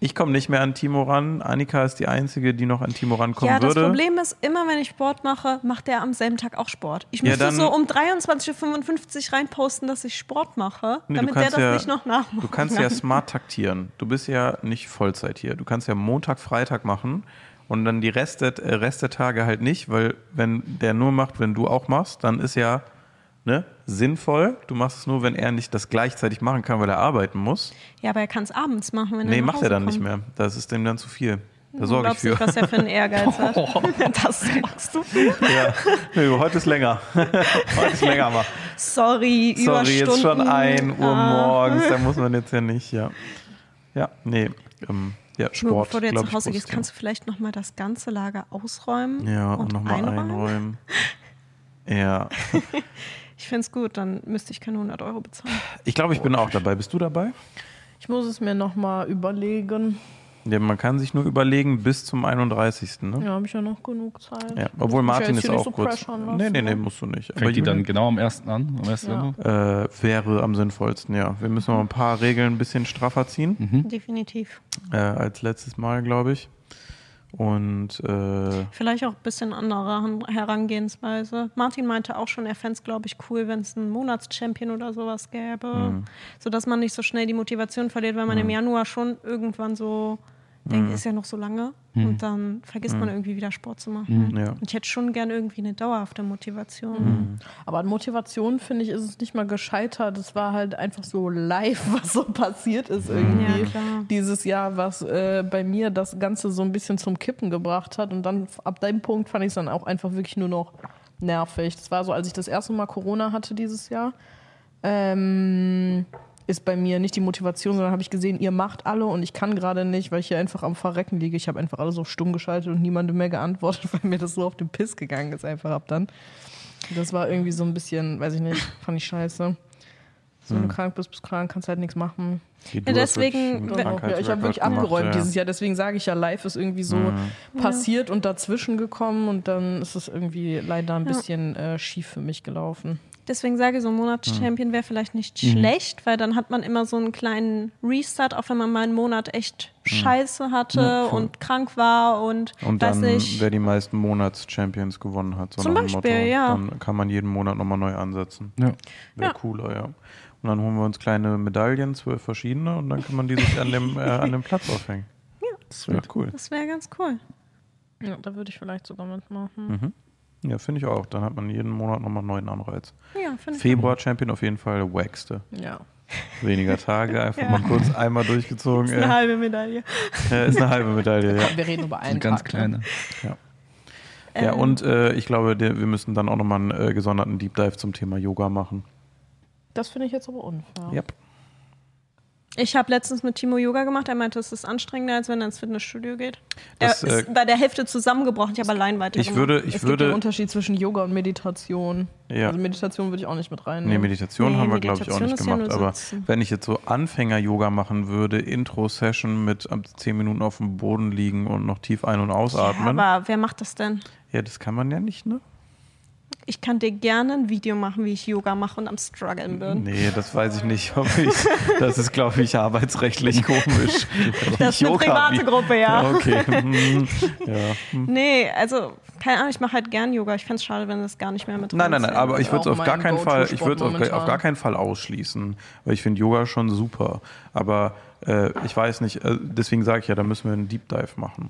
ich komme nicht mehr an Timo ran, Annika ist die Einzige, die noch an Timo rankommen Ja, das würde. Problem ist, immer wenn ich Sport mache, macht er am selben Tag auch Sport. Ich Ja, müsste so um 23.55 Uhr reinposten, dass ich Sport mache, Nee, damit der das ja- nicht noch nachmacht. Du kannst ja smart taktieren. Du bist ja nicht Vollzeit hier. Du kannst ja Montag, Freitag machen und dann die Rest äh, Rest der Tage halt nicht, weil wenn der nur macht, wenn du auch machst, dann ist ja ne, sinnvoll. Du machst es nur, wenn er nicht das gleichzeitig machen kann, weil er arbeiten muss. Ja, aber er kann es abends machen, wenn Nee, er nach macht er Hause dann kommt. nicht mehr. Das ist dem dann zu viel. Da Du sorge ich glaubst nicht, für. was er für einen Ehrgeiz hat. *laughs* *laughs* Das sagst du. *laughs* Ja. Nö, heute ist länger. heute ist länger mal. Sorry, Sorry, jetzt schon Überstunden. 1 Uhr Ah. morgens. Da muss man jetzt ja nicht, ja. Ja, nee. Ähm, ja, Nur Sport. bevor du jetzt nach Hause gehst, kannst du vielleicht noch mal das ganze Lager ausräumen Ja, und, und nochmal einräumen. einräumen. Ja, Ich finde es gut, dann müsste ich keine 100 Euro bezahlen. ich glaube, ich bin auch dabei. Bist du dabei? Ich muss es mir nochmal überlegen. Ja, man kann sich nur überlegen bis zum 31. Ne? Ja, habe ich ja noch genug Zeit. Ja, obwohl Martin jetzt ist auch so kurz. lassen, Nee, nee, nee, ne? musst du nicht. Fängt die Julian, dann genau am 1. an? Am 1. Ja. Äh, wäre am sinnvollsten, ja. Wir müssen noch ein paar Regeln ein bisschen straffer ziehen Mhm. Definitiv. äh, als letztes Mal, glaube ich. Und äh, Vielleicht auch ein bisschen andere Herangehensweise. Martin meinte auch schon, er fände es, glaube ich, cool, wenn es einen Monatschampion oder sowas gäbe. Mhm. Sodass man nicht so schnell die Motivation verliert, weil man im Januar schon irgendwann so Mhm. denkt, ist ja noch so lange. Und dann vergisst man irgendwie wieder Sport zu machen. ja. Und ich hätte schon gern irgendwie eine dauerhafte Motivation. Mhm. Aber an Motivation, finde ich, ist es nicht mal gescheitert. Es war halt einfach so live, *laughs* was so passiert ist irgendwie. Ja, klar. Dieses Jahr, was äh, bei mir das Ganze so ein bisschen zum Kippen gebracht hat. Und dann ab dem Punkt fand ich es dann auch einfach wirklich nur noch nervig. Das war so, als ich das erste Mal Corona hatte dieses Jahr. Ähm, ist bei mir nicht die Motivation, sondern habe ich gesehen, ihr macht alle und ich kann gerade nicht, weil ich hier einfach am Verrecken liege. Ich habe einfach alles auf stumm geschaltet und niemandem mehr geantwortet, *laughs* weil mir das so auf den Piss gegangen ist, einfach ab dann. Das war irgendwie so ein bisschen, weiß ich nicht, fand ich scheiße. So, wenn du krank bist, bist krank, kannst halt nichts machen. Ja, deswegen- Ja, ich habe wirklich gemacht, abgeräumt ja. dieses Jahr. Deswegen sage ich ja, live ist irgendwie so passiert und dazwischen gekommen und dann ist es irgendwie leider ein Ja. bisschen äh, schief für mich gelaufen. Deswegen sage ich, so ein Monatschampion wäre vielleicht nicht Mhm. schlecht, weil dann hat man immer so einen kleinen Restart, auch wenn man mal einen Monat echt Scheiße hatte Mhm. Ja, und krank war und, Und weiß dann, ich. wer die meisten Monats-Champions gewonnen hat. So Zum Beispiel, ja. Dann kann man jeden Monat nochmal neu ansetzen. Ja. Wäre Ja. cooler, ja. Und dann holen wir uns kleine Medaillen, zwölf verschiedene, und dann kann man die sich an dem, äh, an dem Platz aufhängen. Ja, das wäre cool. Das wäre ganz cool. Ja, da würde ich vielleicht sogar mitmachen. Mhm. Ja, finde ich auch. Dann hat man jeden Monat nochmal einen neuen Anreiz. Ja. Februar-Champion auf jeden Fall wackste. Ja. Weniger Tage, *laughs* einfach Ja. mal kurz einmal durchgezogen. Das ist eine halbe Medaille. äh, ist eine halbe Medaille, ja. Wir reden über einen Eine ganz Tag, kleine. Ne? Ja, Ähm, und äh, ich glaube, der, wir müssen dann auch nochmal einen äh, gesonderten Deep Dive zum Thema Yoga machen. Das finde ich jetzt aber unfair. Ja. Ich habe letztens mit Timo Yoga gemacht. Er meinte, es ist anstrengender, als wenn er ins Fitnessstudio geht. Das, er ist äh, bei der Hälfte zusammengebrochen. Ich habe allein weiter Ich würde, es ich gibt den würde, Unterschied zwischen Yoga und Meditation. ja. Also Meditation würde ich auch nicht mit Nee, reinnehmen. Meditation Nee, haben wir, glaube ich, auch nicht ja gemacht. nur Aber sitzen. wenn ich jetzt so Anfänger-Yoga machen würde, Intro-Session mit ab 10 Minuten auf dem Boden liegen und noch tief ein- und Ja, ausatmen. Ja, aber wer macht das denn? das kann man ja nicht, ne? Ich kann dir gerne ein Video machen, wie ich Yoga mache und am struggeln bin. Nee, das weiß ich nicht. Ob ich, das ist, glaube ich, arbeitsrechtlich *laughs* komisch. Das ist eine Yoga private wie- Gruppe, ja. Okay. *laughs* hm, ja. Nee, also, keine Ahnung, ich mache halt gern Yoga. Ich fände es schade, wenn das gar nicht mehr mit Nein, nein, nein, aber ich würde es auf gar keinen Fall, ich würde es auf, momentan. auf gar keinen Fall ausschließen, weil ich finde Yoga schon super. Aber äh, ich weiß nicht, äh, deswegen sage ich ja, da müssen wir einen Deep Dive machen,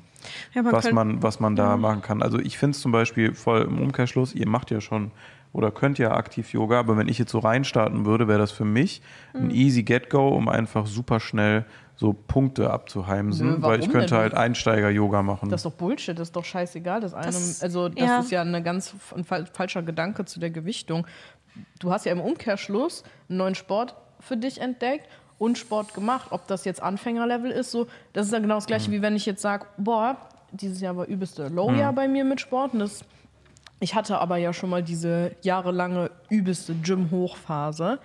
Ja, man was könnte- man, was man da machen kann. Also ich finde es zum Beispiel voll im Umkehrschluss, ihr macht ja schon oder könnt ja aktiv Yoga, aber wenn ich jetzt so reinstarten würde, wäre das für mich Mhm. ein easy Get-Go, um einfach super schnell so Punkte abzuheimsen, Nö, weil ich könnte denn? halt Einsteiger-Yoga machen. Das ist doch Bullshit, das ist doch scheißegal. Das, einem, Das- also das ja. ist ja eine ganz ein fal- falscher Gedanke zu der Gewichtung. Du hast ja im Umkehrschluss einen neuen Sport für dich entdeckt und Sport gemacht. Ob das jetzt Anfängerlevel ist, so, das ist ja genau das gleiche, wie wenn ich jetzt sage, boah, dieses Jahr war übelste Low-Jahr bei mir mit Sport. Und das, ich hatte aber ja schon mal diese jahrelange übelste Gym-Hochphase.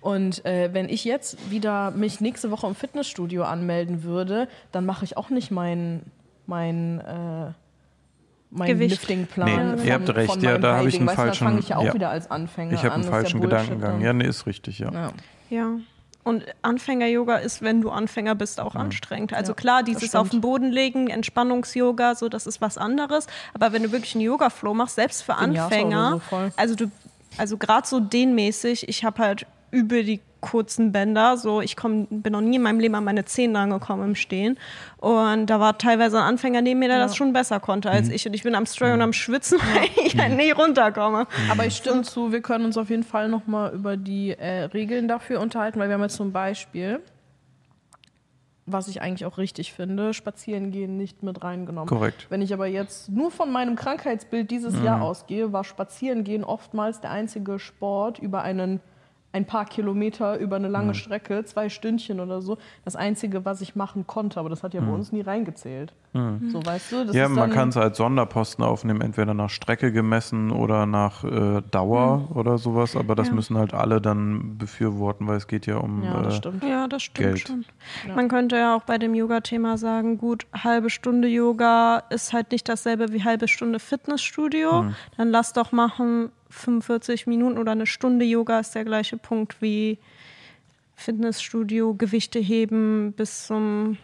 Und äh, wenn ich jetzt wieder mich nächste Woche im Fitnessstudio anmelden würde, dann mache ich auch nicht meinen mein, äh, mein Gewicht. Liftingplan. Nee, ihr habt recht, ja, da habe ich einen Weißt du, Da falschen- fange ich ja auch ja. wieder als Anfänger ich habe an. einen Das ist falschen ja Gedankengang. dann. Ja, nee, ist richtig, ja. Ja. Ja. Und Anfänger-Yoga ist, wenn du Anfänger bist, auch anstrengend. Also Ja, klar, dieses auf den Boden legen, Entspannungs-Yoga, so, das ist was anderes. Aber wenn du wirklich einen Yoga-Flow machst, selbst für Anfänger, so, also du, also gerade so dehnmäßig, ich habe halt über die kurzen Bänder, so ich komm, bin noch nie in meinem Leben an meine Zehen rangekommen im Stehen. Und da war teilweise ein Anfänger neben mir, der das schon besser konnte als ich. Und ich bin am Struggle und am Schwitzen, *laughs* weil ich halt nicht runterkomme. Aber ich stimme zu, wir können uns auf jeden Fall nochmal über die äh, Regeln dafür unterhalten, weil wir haben jetzt zum Beispiel, was ich eigentlich auch richtig finde, spazieren gehen nicht mit reingenommen. Korrekt. Wenn ich aber jetzt nur von meinem Krankheitsbild dieses Jahr ausgehe, war spazieren gehen oftmals der einzige Sport über einen ein paar Kilometer über eine lange Strecke, zwei Stündchen oder so, das einzige, was ich machen konnte. Aber das hat ja bei uns nie reingezählt. So, weißt du? Das Ja, ist man kann es als Sonderposten aufnehmen, entweder nach Strecke gemessen oder nach äh, Dauer Hm. oder sowas, aber das müssen halt alle dann befürworten, weil es geht ja um Ja, das äh, stimmt. Ja, das stimmt Geld. schon. Man könnte ja auch bei dem Yoga-Thema sagen, gut, halbe Stunde Yoga ist halt nicht dasselbe wie halbe Stunde Fitnessstudio. Dann lass doch machen 45 Minuten oder eine Stunde Yoga ist der gleiche Punkt wie Fitnessstudio, Gewichte heben bis zum,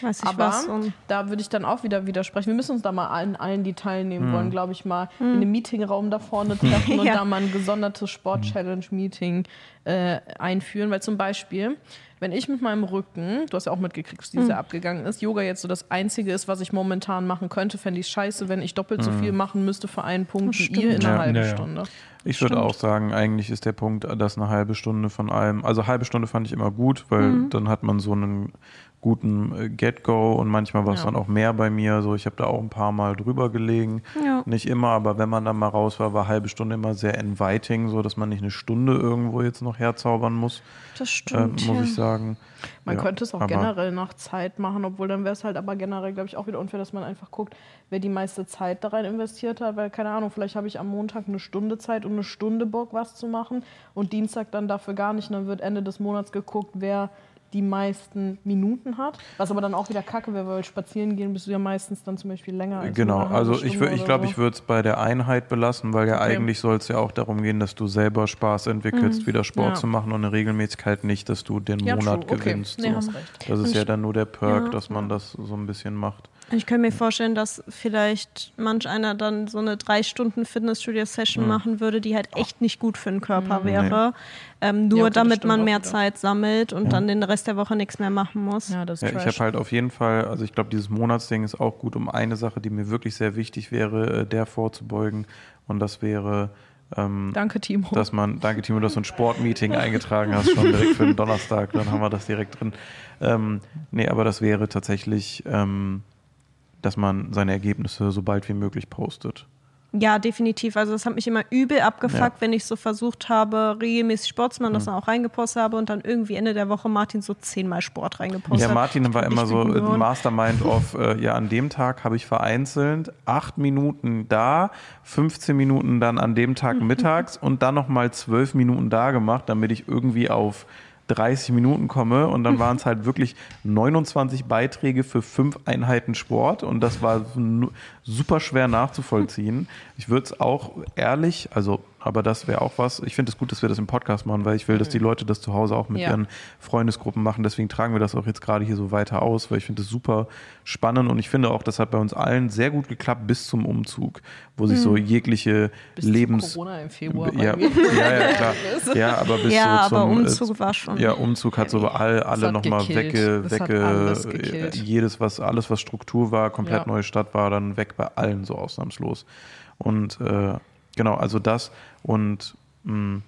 weiß ich Aber was. Und da würde ich dann auch wieder widersprechen. Wir müssen uns da mal in allen, die teilnehmen Hm. wollen, glaube ich, mal in einem Meetingraum da vorne treffen *laughs* und Ja. da mal ein gesondertes Sport-Challenge-Meeting äh, einführen. Weil zum Beispiel, wenn ich mit meinem Rücken, du hast ja auch mitgekriegt, dass dieser abgegangen ist, Yoga jetzt so das Einzige ist, was ich momentan machen könnte, fände ich scheiße, wenn ich doppelt so viel machen müsste für einen Punkt wie ihr in einer Ja. halben Ja, ja. Stunde. Ich würde auch sagen, eigentlich ist der Punkt, dass eine halbe Stunde von allem, also halbe Stunde fand ich immer gut, weil Mhm. dann hat man so einen guten äh, Get-Go und manchmal war es Ja. dann auch mehr bei mir. So, ich habe da auch ein paar Mal drüber gelegen. Ja. Nicht immer, aber wenn man dann mal raus war, war halbe Stunde immer sehr inviting, so dass man nicht eine Stunde irgendwo jetzt noch herzaubern muss, das äh, stimmt. muss ja. ich sagen. Man könnte es auch generell nach Zeit machen, obwohl dann wäre es halt aber generell, glaube ich, auch wieder unfair, dass man einfach guckt, wer die meiste Zeit da rein investiert hat, weil, keine Ahnung, vielleicht habe ich am Montag eine Stunde Zeit und eine Stunde Bock, was zu machen und Dienstag dann dafür gar nicht. Und dann wird Ende des Monats geguckt, wer die meisten Minuten hat. Was aber dann auch wieder kacke wäre, weil spazieren gehen bist du ja meistens dann zum Beispiel länger als Genau, also ich, wür- ich oder glaube, so. ich würde es bei der Einheit belassen, weil ja Okay. eigentlich soll es ja auch darum gehen, dass du selber Spaß entwickelst, wieder Sport Mhm. Ja. zu machen und eine Regelmäßigkeit nicht, dass du den Ja, Monat. Okay. gewinnst. Nee, so. Das ist Und ja dann nur der Perk, Ja. dass man das so ein bisschen macht. Ich könnte mir vorstellen, dass vielleicht manch einer dann so eine drei Stunden Fitnessstudio-Session machen würde, die halt echt nicht gut für den Körper wäre. Ähm, nur Ja, damit man mehr wieder. Zeit sammelt und dann den Rest der Woche nichts mehr machen muss. Ja, das ist Ja, ich habe halt auf jeden Fall, also ich glaube, dieses Monatsding ist auch gut, um eine Sache, die mir wirklich sehr wichtig wäre, äh, der vorzubeugen. Und das wäre, ähm, Danke, Timo. dass man, danke Timo, dass du ein Sportmeeting *laughs* eingetragen hast, schon direkt für den Donnerstag, dann haben wir das direkt drin. Ähm, nee, aber das wäre tatsächlich, ähm, dass man seine Ergebnisse so bald wie möglich postet. Ja, definitiv. Also das hat mich immer übel abgefuckt, Ja. wenn ich so versucht habe, regelmäßig Sport zu machen, das dann auch reingepostet habe und dann irgendwie Ende der Woche Martin so zehnmal Sport reingepostet Ja, hat. Martin war immer so geworden. Mastermind of, äh, ja, an dem Tag habe ich vereinzelt acht Minuten da, 15 Minuten dann an dem Tag *laughs* mittags und dann nochmal zwölf Minuten da gemacht, damit ich irgendwie auf 30 Minuten komme und dann *laughs* waren es halt wirklich 29 Beiträge für fünf Einheiten Sport und das war super schwer nachzuvollziehen. Ich würde es auch ehrlich, also, aber das wäre auch was. Ich finde es gut, dass wir das im Podcast machen, weil ich will, dass die Leute das zu Hause auch mit Ja. ihren Freundesgruppen machen. Deswegen tragen wir das auch jetzt gerade hier so weiter aus, weil ich finde es super spannend und ich finde auch, das hat bei uns allen sehr gut geklappt bis zum Umzug, wo sich so jegliche Bis Lebens Corona im Februar. bei ja, mir. ja, ja, klar. *laughs* Ja, aber bis ja, so aber zum, Umzug äh, war schon. ja, Umzug hat so all, alle nochmal wegge, wegge alles äh, jedes, was, alles, was Struktur war, komplett Ja. neue Stadt war, dann weg bei allen so ausnahmslos. Und äh, genau, also das und mh,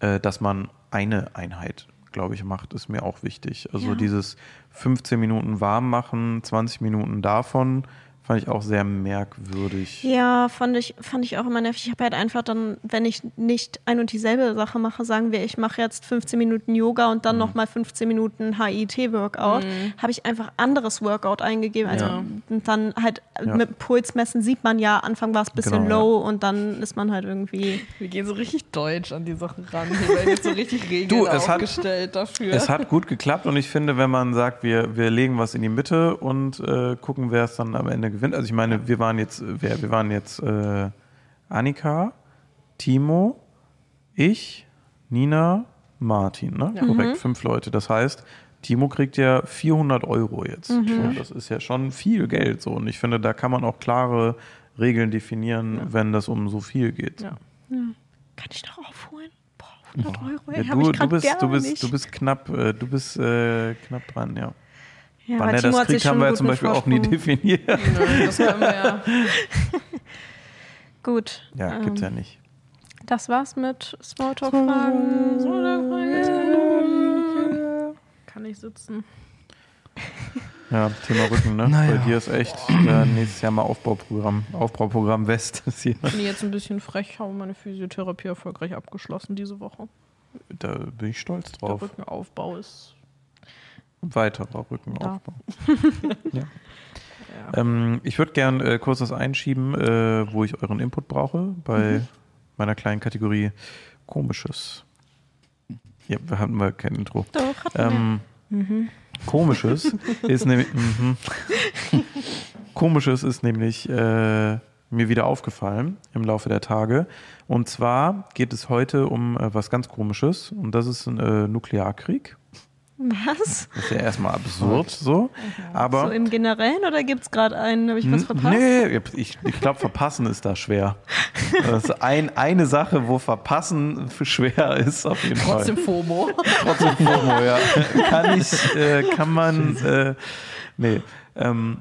äh, dass man eine Einheit, glaube ich, macht, ist mir auch wichtig. Also Ja. dieses 15 Minuten warm machen, 20 Minuten davon, fand ich auch sehr merkwürdig. Ja, fand ich, fand ich auch immer nervig. Ich habe halt einfach dann, wenn ich nicht ein und dieselbe Sache mache, sagen wir, ich mache jetzt 15 Minuten Yoga und Mhm. dann nochmal 15 Minuten HIT-Workout, habe ich einfach anderes Workout eingegeben. Also Ja. und dann halt Ja. mit Pulsmessen sieht man ja, Anfang war es ein bisschen Genau, low und dann ist man halt irgendwie. Wir gehen so richtig deutsch an die Sache ran. Wir werden jetzt so richtig Regeln Du, es hat- aufgestellt dafür. Es hat gut geklappt und ich finde, wenn man sagt, wir, wir legen was in die Mitte und äh, gucken, wer es dann am Ende gewinnt. Also ich meine, wir waren jetzt, wer, wir waren jetzt äh, Annika, Timo, ich, Nina, Martin, ne? Korrekt, fünf Leute. Das heißt, Timo kriegt ja 400 Euro jetzt. Und das ist ja schon viel Geld so. Und ich finde, da kann man auch klare Regeln definieren, wenn das um so viel geht. Ja. Kann ich noch aufholen? Boah, 100 Euro, ey, Ja, du, ich du, bist, du, bist, nicht. du bist knapp, äh, du bist äh, knapp dran, ja. Ja, Wann er das kriegt, haben wir ja zum Beispiel auch nie definiert. Nö, das können wir ja. *laughs* Gut. Ja, ähm, gibt's ja nicht. Das war's mit Smalltalk-Fragen. Kann ich sitzen. Ja, Thema Rücken, ne? Naja. Bei dir ist echt äh, nächstes Jahr mal Aufbauprogramm. Aufbauprogramm West ist hier. Bin jetzt ein bisschen frech, habe meine Physiotherapie erfolgreich abgeschlossen diese Woche. Da bin ich stolz Der drauf. Rückenaufbau ist. Weiterer Rückenaufbau. *laughs* ja. Ja. Ähm, ich würde gern äh, kurz was einschieben, äh, wo ich euren Input brauche, bei meiner kleinen Kategorie Komisches. Ja, wir hatten mal kein Intro. Doch, hatten wir. Ähm, Komisches ist nämlich *laughs* mhm. Komisches ist nämlich äh, mir wieder aufgefallen im Laufe der Tage. Und zwar geht es heute um äh, was ganz Komisches und das ist ein äh, Nuklearkrieg. Was? Das ist ja erstmal absurd so. Aber So im Generellen oder gibt es gerade einen? Habe ich was verpasst? Nee, ich, ich glaube, verpassen ist da schwer. Das ist ein, eine Sache, wo verpassen schwer ist, auf jeden Trotzdem Fall. FOMO. Trotzdem FOMO, ja. Kann ich, äh, kann man, äh, nee. Ähm,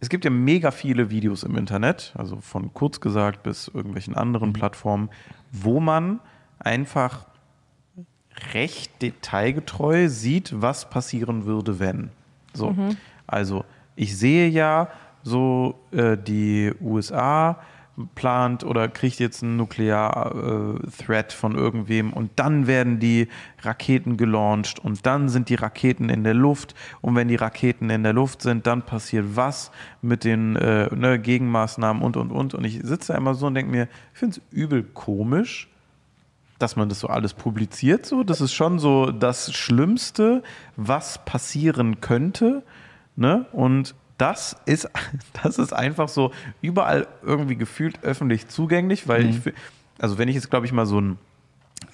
es gibt ja mega viele Videos im Internet, also von kurz gesagt bis irgendwelchen anderen Plattformen, wo man einfach recht detailgetreu sieht, was passieren würde, wenn. So, also ich sehe ja so äh, die USA plant oder kriegt jetzt einen Nuklear-Threat von irgendwem und dann werden die Raketen gelauncht und dann sind die Raketen in der Luft und wenn die Raketen in der Luft sind, dann passiert was mit den äh, ne, Gegenmaßnahmen und und und. Und ich sitze da immer so und denke mir, ich finde es übel komisch, dass man das so alles publiziert. So, das ist schon so das Schlimmste, was passieren könnte. Ne? Und das ist, *laughs* das ist einfach so überall irgendwie gefühlt öffentlich zugänglich, weil ich, also wenn ich jetzt, glaube ich, mal so ein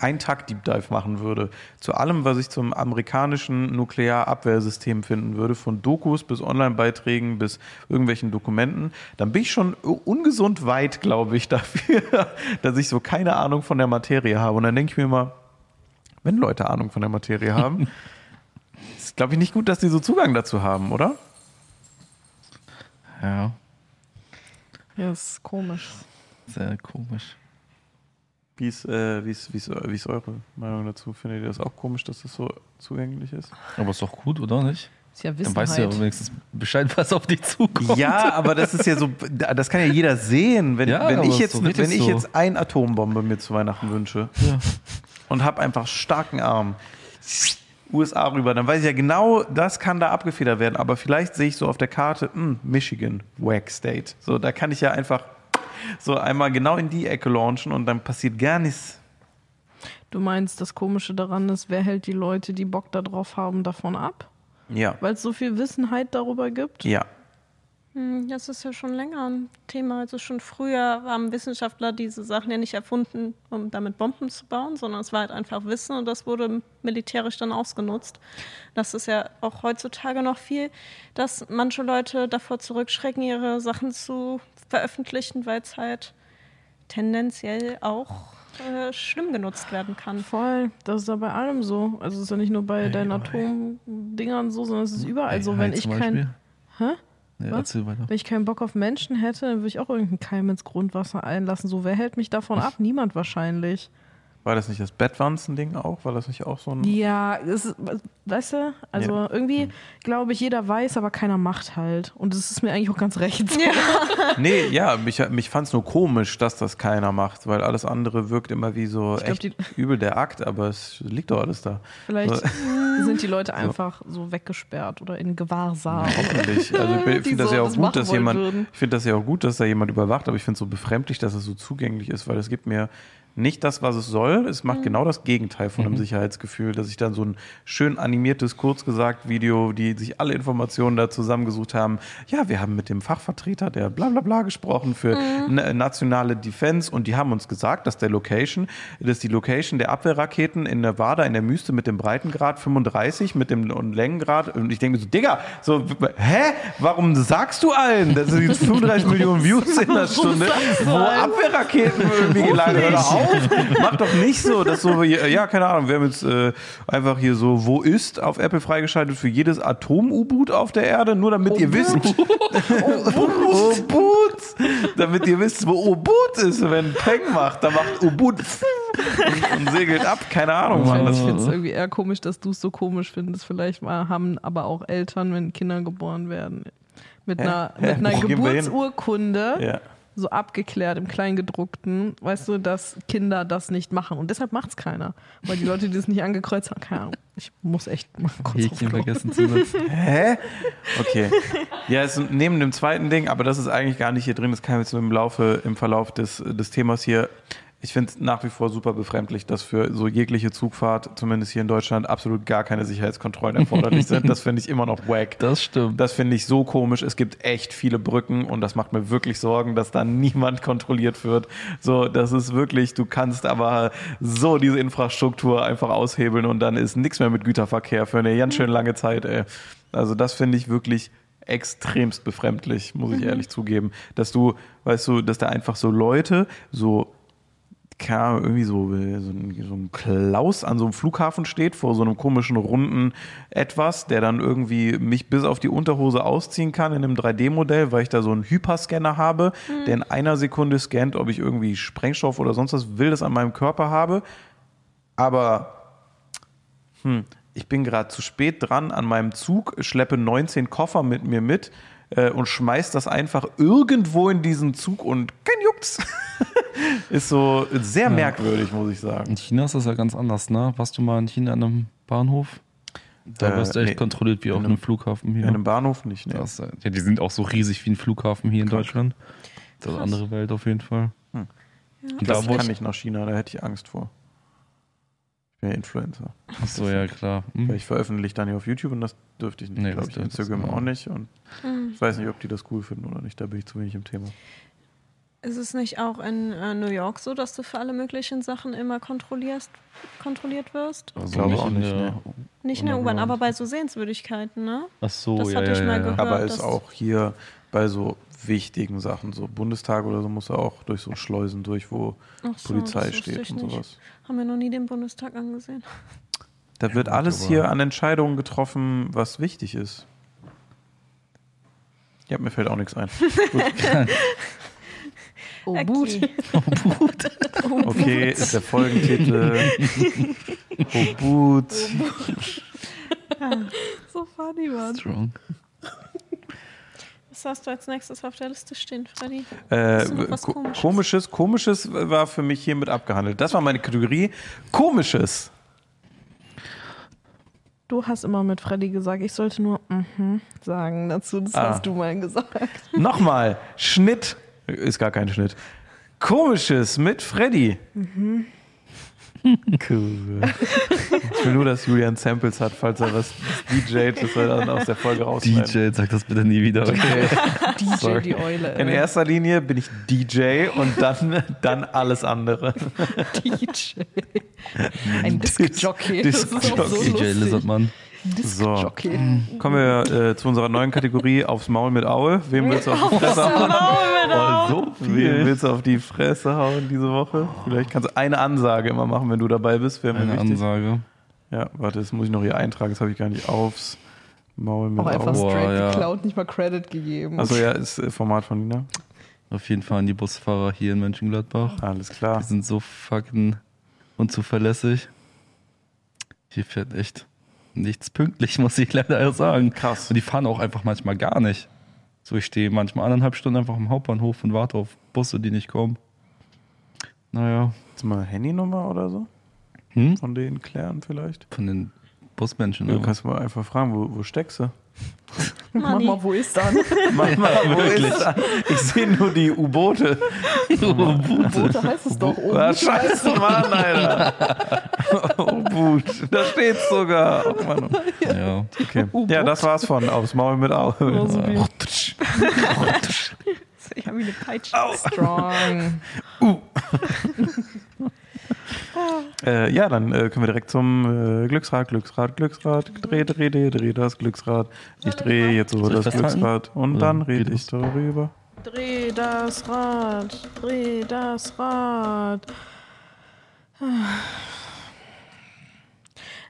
einen Tag Deep Dive machen würde, zu allem, was ich zum amerikanischen Nuklearabwehrsystem finden würde, von Dokus bis Online-Beiträgen bis irgendwelchen Dokumenten, dann bin ich schon ungesund weit, glaube ich, *laughs* dafür, dass ich so keine Ahnung von der Materie habe. Und dann denke ich mir immer, wenn Leute Ahnung von der Materie haben, *laughs* ist, glaube ich, nicht gut, dass die so Zugang dazu haben, oder? Ja, Ja, ist komisch. sehr komisch. Wie ist, äh, wie, ist, wie, ist, wie ist eure Meinung dazu? Findet ihr das auch komisch, dass das so zugänglich ist? Aber ist doch gut, oder nicht? Ist ja Dann weißt du ja wenigstens Bescheid, *laughs* was auf dich zukommt. Ja, aber das ist ja so, das kann ja jeder sehen. Wenn, Ja, wenn ich jetzt, richtig wenn ich so. jetzt ein Atombombe mir zu Weihnachten wünsche Ja. und habe einfach starken Arm, USA rüber, dann weiß ich ja genau, das kann da abgefedert werden. Aber vielleicht sehe ich so auf der Karte, hm, Michigan, Wack State. So, da kann ich ja einfach so einmal genau in die Ecke launchen und dann passiert gar nichts. Du meinst, das Komische daran ist, wer hält die Leute, die Bock darauf haben, davon ab? Ja. Weil es so viel Wissenheit darüber gibt? Ja. Hm, Das ist ja schon länger ein Thema. Also schon früher haben Wissenschaftler diese Sachen ja nicht erfunden, um damit Bomben zu bauen, sondern es war halt einfach Wissen und das wurde militärisch dann ausgenutzt. Das ist ja auch heutzutage noch viel, dass manche Leute davor zurückschrecken, ihre Sachen zu veröffentlichen, weil es halt tendenziell auch äh, schlimm genutzt werden kann. Voll, das ist ja bei allem so. Also es ist ja nicht nur bei deinen Atomdingern so, sondern es ist überall so. AI Wenn ich kein, Beispiel. Hä? Ja, erzähl weiter. wenn ich keinen Bock auf Menschen hätte, dann würde ich auch irgendeinen Keim ins Grundwasser einlassen. So, wer hält mich davon ab? Niemand wahrscheinlich. War das nicht das Bettwanzen-Ding auch? War das nicht auch so ein. Ja, es ist, weißt du, also Ja. irgendwie glaube ich, jeder weiß, aber keiner macht halt. Und es ist mir eigentlich auch ganz recht. So. *laughs* Nee, ja, mich, mich fand es nur komisch, dass das keiner macht, weil alles andere wirkt immer wie so glaub, echt die- übel der Akt, aber es liegt doch alles da. Vielleicht So. *laughs* sind die Leute einfach so weggesperrt oder in Gewahrsam. Hoffentlich. Also ich *laughs* finde das so ja auch was gut, machen dass wollen jemand, würden. ich finde das ja auch gut, dass da jemand überwacht, aber ich finde es so befremdlich, dass es so zugänglich ist, weil es gibt mir nicht das, was es soll. Es Mhm. macht genau das Gegenteil von einem Sicherheitsgefühl, dass ich dann so ein schön animiertes, kurz gesagt Video, die sich alle Informationen da zusammengesucht haben. Ja, wir haben mit dem Fachvertreter der bla bla bla gesprochen für Mhm. na- nationale Defense und die haben uns gesagt, dass der Location, dass die Location der Abwehrraketen in Nevada in der Wüste mit dem Breitengrad 35, mit dem und Längengrad und ich denke mir so, Digga, so, hä? Warum sagst du allen? Das sind jetzt 35 Millionen Views in der *laughs* Stunde, wo Abwehrraketen irgendwie gelandet auf! *laughs* Mach doch nicht so, dass so, ja, keine Ahnung, wir haben jetzt äh, einfach hier so, wo ist auf Apple freigeschaltet für jedes Atom-U-Boot auf der Erde, nur damit ihr wisst, U-Boot, damit ihr wisst, wo U-Boot ist. Wenn Peng macht, dann macht U-Boot und, und segelt ab, keine Ahnung, Mann. Ich finde es irgendwie eher komisch, dass du es so komisch findest. Vielleicht mal haben aber auch Eltern, wenn Kinder geboren werden, mit einer, Hä? mit einer wir hin? Geburtsurkunde ja. So abgeklärt im Kleingedruckten, weißt du, dass Kinder das nicht machen. Und deshalb macht es keiner. Weil die Leute, die es nicht angekreuzt haben, keine Ahnung. Ich muss echt mal kurz Häkchen vergessen zu setzen. *laughs* Hä? Okay. Ja, ist neben dem zweiten Ding, aber das ist eigentlich gar nicht hier drin. Das kam jetzt so im Laufe, im Verlauf des, des Themas hier. Ich finde es nach wie vor super befremdlich, dass für so jegliche Zugfahrt, zumindest hier in Deutschland, absolut gar keine Sicherheitskontrollen erforderlich sind. Das finde ich immer noch wack. Das stimmt. Das finde ich so komisch. Es gibt echt viele Brücken und das macht mir wirklich Sorgen, dass da niemand kontrolliert wird. So, das ist wirklich, du kannst aber so diese Infrastruktur einfach aushebeln und dann ist nichts mehr mit Güterverkehr für eine ganz schön lange Zeit, ey. Also das finde ich wirklich extremst befremdlich, muss ich ehrlich zugeben. Dass du, weißt du, dass da einfach so Leute so Ahnung, irgendwie so, so, ein, so ein Klaus an so einem Flughafen steht, vor so einem komischen runden Etwas, der dann irgendwie mich bis auf die Unterhose ausziehen kann in einem 3D-Modell, weil ich da so einen Hyperscanner habe, der in einer Sekunde scannt, ob ich irgendwie Sprengstoff oder sonst was Wildes an meinem Körper habe. Aber hm, ich bin gerade zu spät dran an meinem Zug, schleppe 19 Koffer mit mir mit äh, und schmeiß das einfach irgendwo in diesen Zug und kein Jucks. *laughs* ist so sehr merkwürdig, muss ich sagen. In China ist das ja ganz anders, ne? Warst du mal in China an einem Bahnhof? Da Äh, wirst du echt nee. kontrolliert wie auf In einem einem- Flughafen hier. In einem Bahnhof nicht, ne? Das, äh, ja, die sind auch so riesig wie ein Flughafen hier in Deutschland. Das ist eine andere Welt auf jeden Fall. Hm. Und Das da kann ich nach China, da hätte ich Angst vor. Ich bin ja Influencer. Achso, ja klar. Hm. Weil ich veröffentliche dann hier auf YouTube und das dürfte ich nicht, Nee, glaube ich. Instagram du auch nicht. Und ich weiß nicht, ob die das cool finden oder nicht. Da bin ich zu wenig im Thema. Ist es nicht auch in äh, New York so, dass du für alle möglichen Sachen immer kontrollierst, kontrolliert wirst? Also glaube auch in nicht, der- ne. Nicht in der U-Bahn, aber bei so Sehenswürdigkeiten, ne? Ach so, Das ja, hatte ja, ich mal ja, gehört. Aber ist auch hier bei so wichtigen Sachen, so Bundestag oder so, muss er auch durch so Schleusen durch, wo so, Polizei steht ich und nicht. sowas. Haben wir noch nie den Bundestag angesehen. Da wird gut, alles hier an Entscheidungen getroffen, was wichtig ist. Ja, mir fällt auch nichts ein. *laughs* Oh, Okay. Boot. *laughs* Okay, ist der Folgentitel. *laughs* Obut. So funny, Mann. Strong. Was hast du als nächstes auf der Liste stehen, Freddy? Äh, ko- Komisches? komisches, komisches war für mich hiermit abgehandelt. Das war meine Kategorie. Komisches. Du hast immer mit Freddy gesagt, ich sollte nur mhm sagen dazu. Das Ah. hast du mal gesagt. Nochmal. Schnitt. Ist gar kein Schnitt. Komisches mit Freddy. Cool. Ich will nur, dass Julian Samples hat, falls er was DJt, dass er dann aus der Folge rausschneidet. DJ, sag das bitte nie wieder. Okay. *laughs* DJ Sorry. die Eule. In erster Linie bin ich DJ und dann, dann alles andere. *laughs* DJ. *laughs* Ein Disc-Jockey. Dis- Das ist auch so. DJ. Lizardmann. So, kommen wir äh, zu unserer neuen Kategorie aufs Maul mit Aue. Wem willst du auf die Fresse hauen? Oh, so Wem viel. willst du auf die Fresse hauen diese Woche? Vielleicht kannst du eine Ansage immer machen, wenn du dabei bist. Wäre mir Eine wichtig. Ansage. Ja, warte, das muss ich noch hier eintragen. Das habe ich gar nicht aufs Maul mit Auch einfach Aue. Boah, straight ja. geklaut, nicht mal Credit gegeben. Also ja, ist äh, Format von Nina. Auf jeden Fall an die Busfahrer hier in Mönchengladbach. Alles klar. Die sind so fucking unzuverlässig. Hier fährt echt nichts pünktlich, *laughs* muss ich leider sagen. Krass. Und die fahren auch einfach manchmal gar nicht. So, ich stehe manchmal anderthalb Stunden einfach am Hauptbahnhof und warte auf Busse, die nicht kommen. Naja, Jetzt mal Handynummer oder so hm? von denen klären vielleicht. von den Busmenschen. Du kannst mal einfach fragen, wo, wo steckst du? *laughs* Mach mal, wo ist dann? *laughs* Mach mal, wo ist das? Ich sehe nur die U-Boote. *laughs* Boote heißt es doch oben. Ah, scheiße, Mann, Alter. U-Boot. Da steht's sogar. Oh, Mann. ja. Okay. Ja, das war's von Aufs Maul mit. Oh, super. Ich habe wie eine Peitsche. Strong. Äh, ja, dann äh, können wir direkt zum äh, Glücksrad, Glücksrad, Glücksrad. Dreh, dreh, dreh, dreh das Glücksrad. Ich drehe jetzt so das? Glücksrad und dann rede ich darüber. Dreh das Rad, dreh das Rad.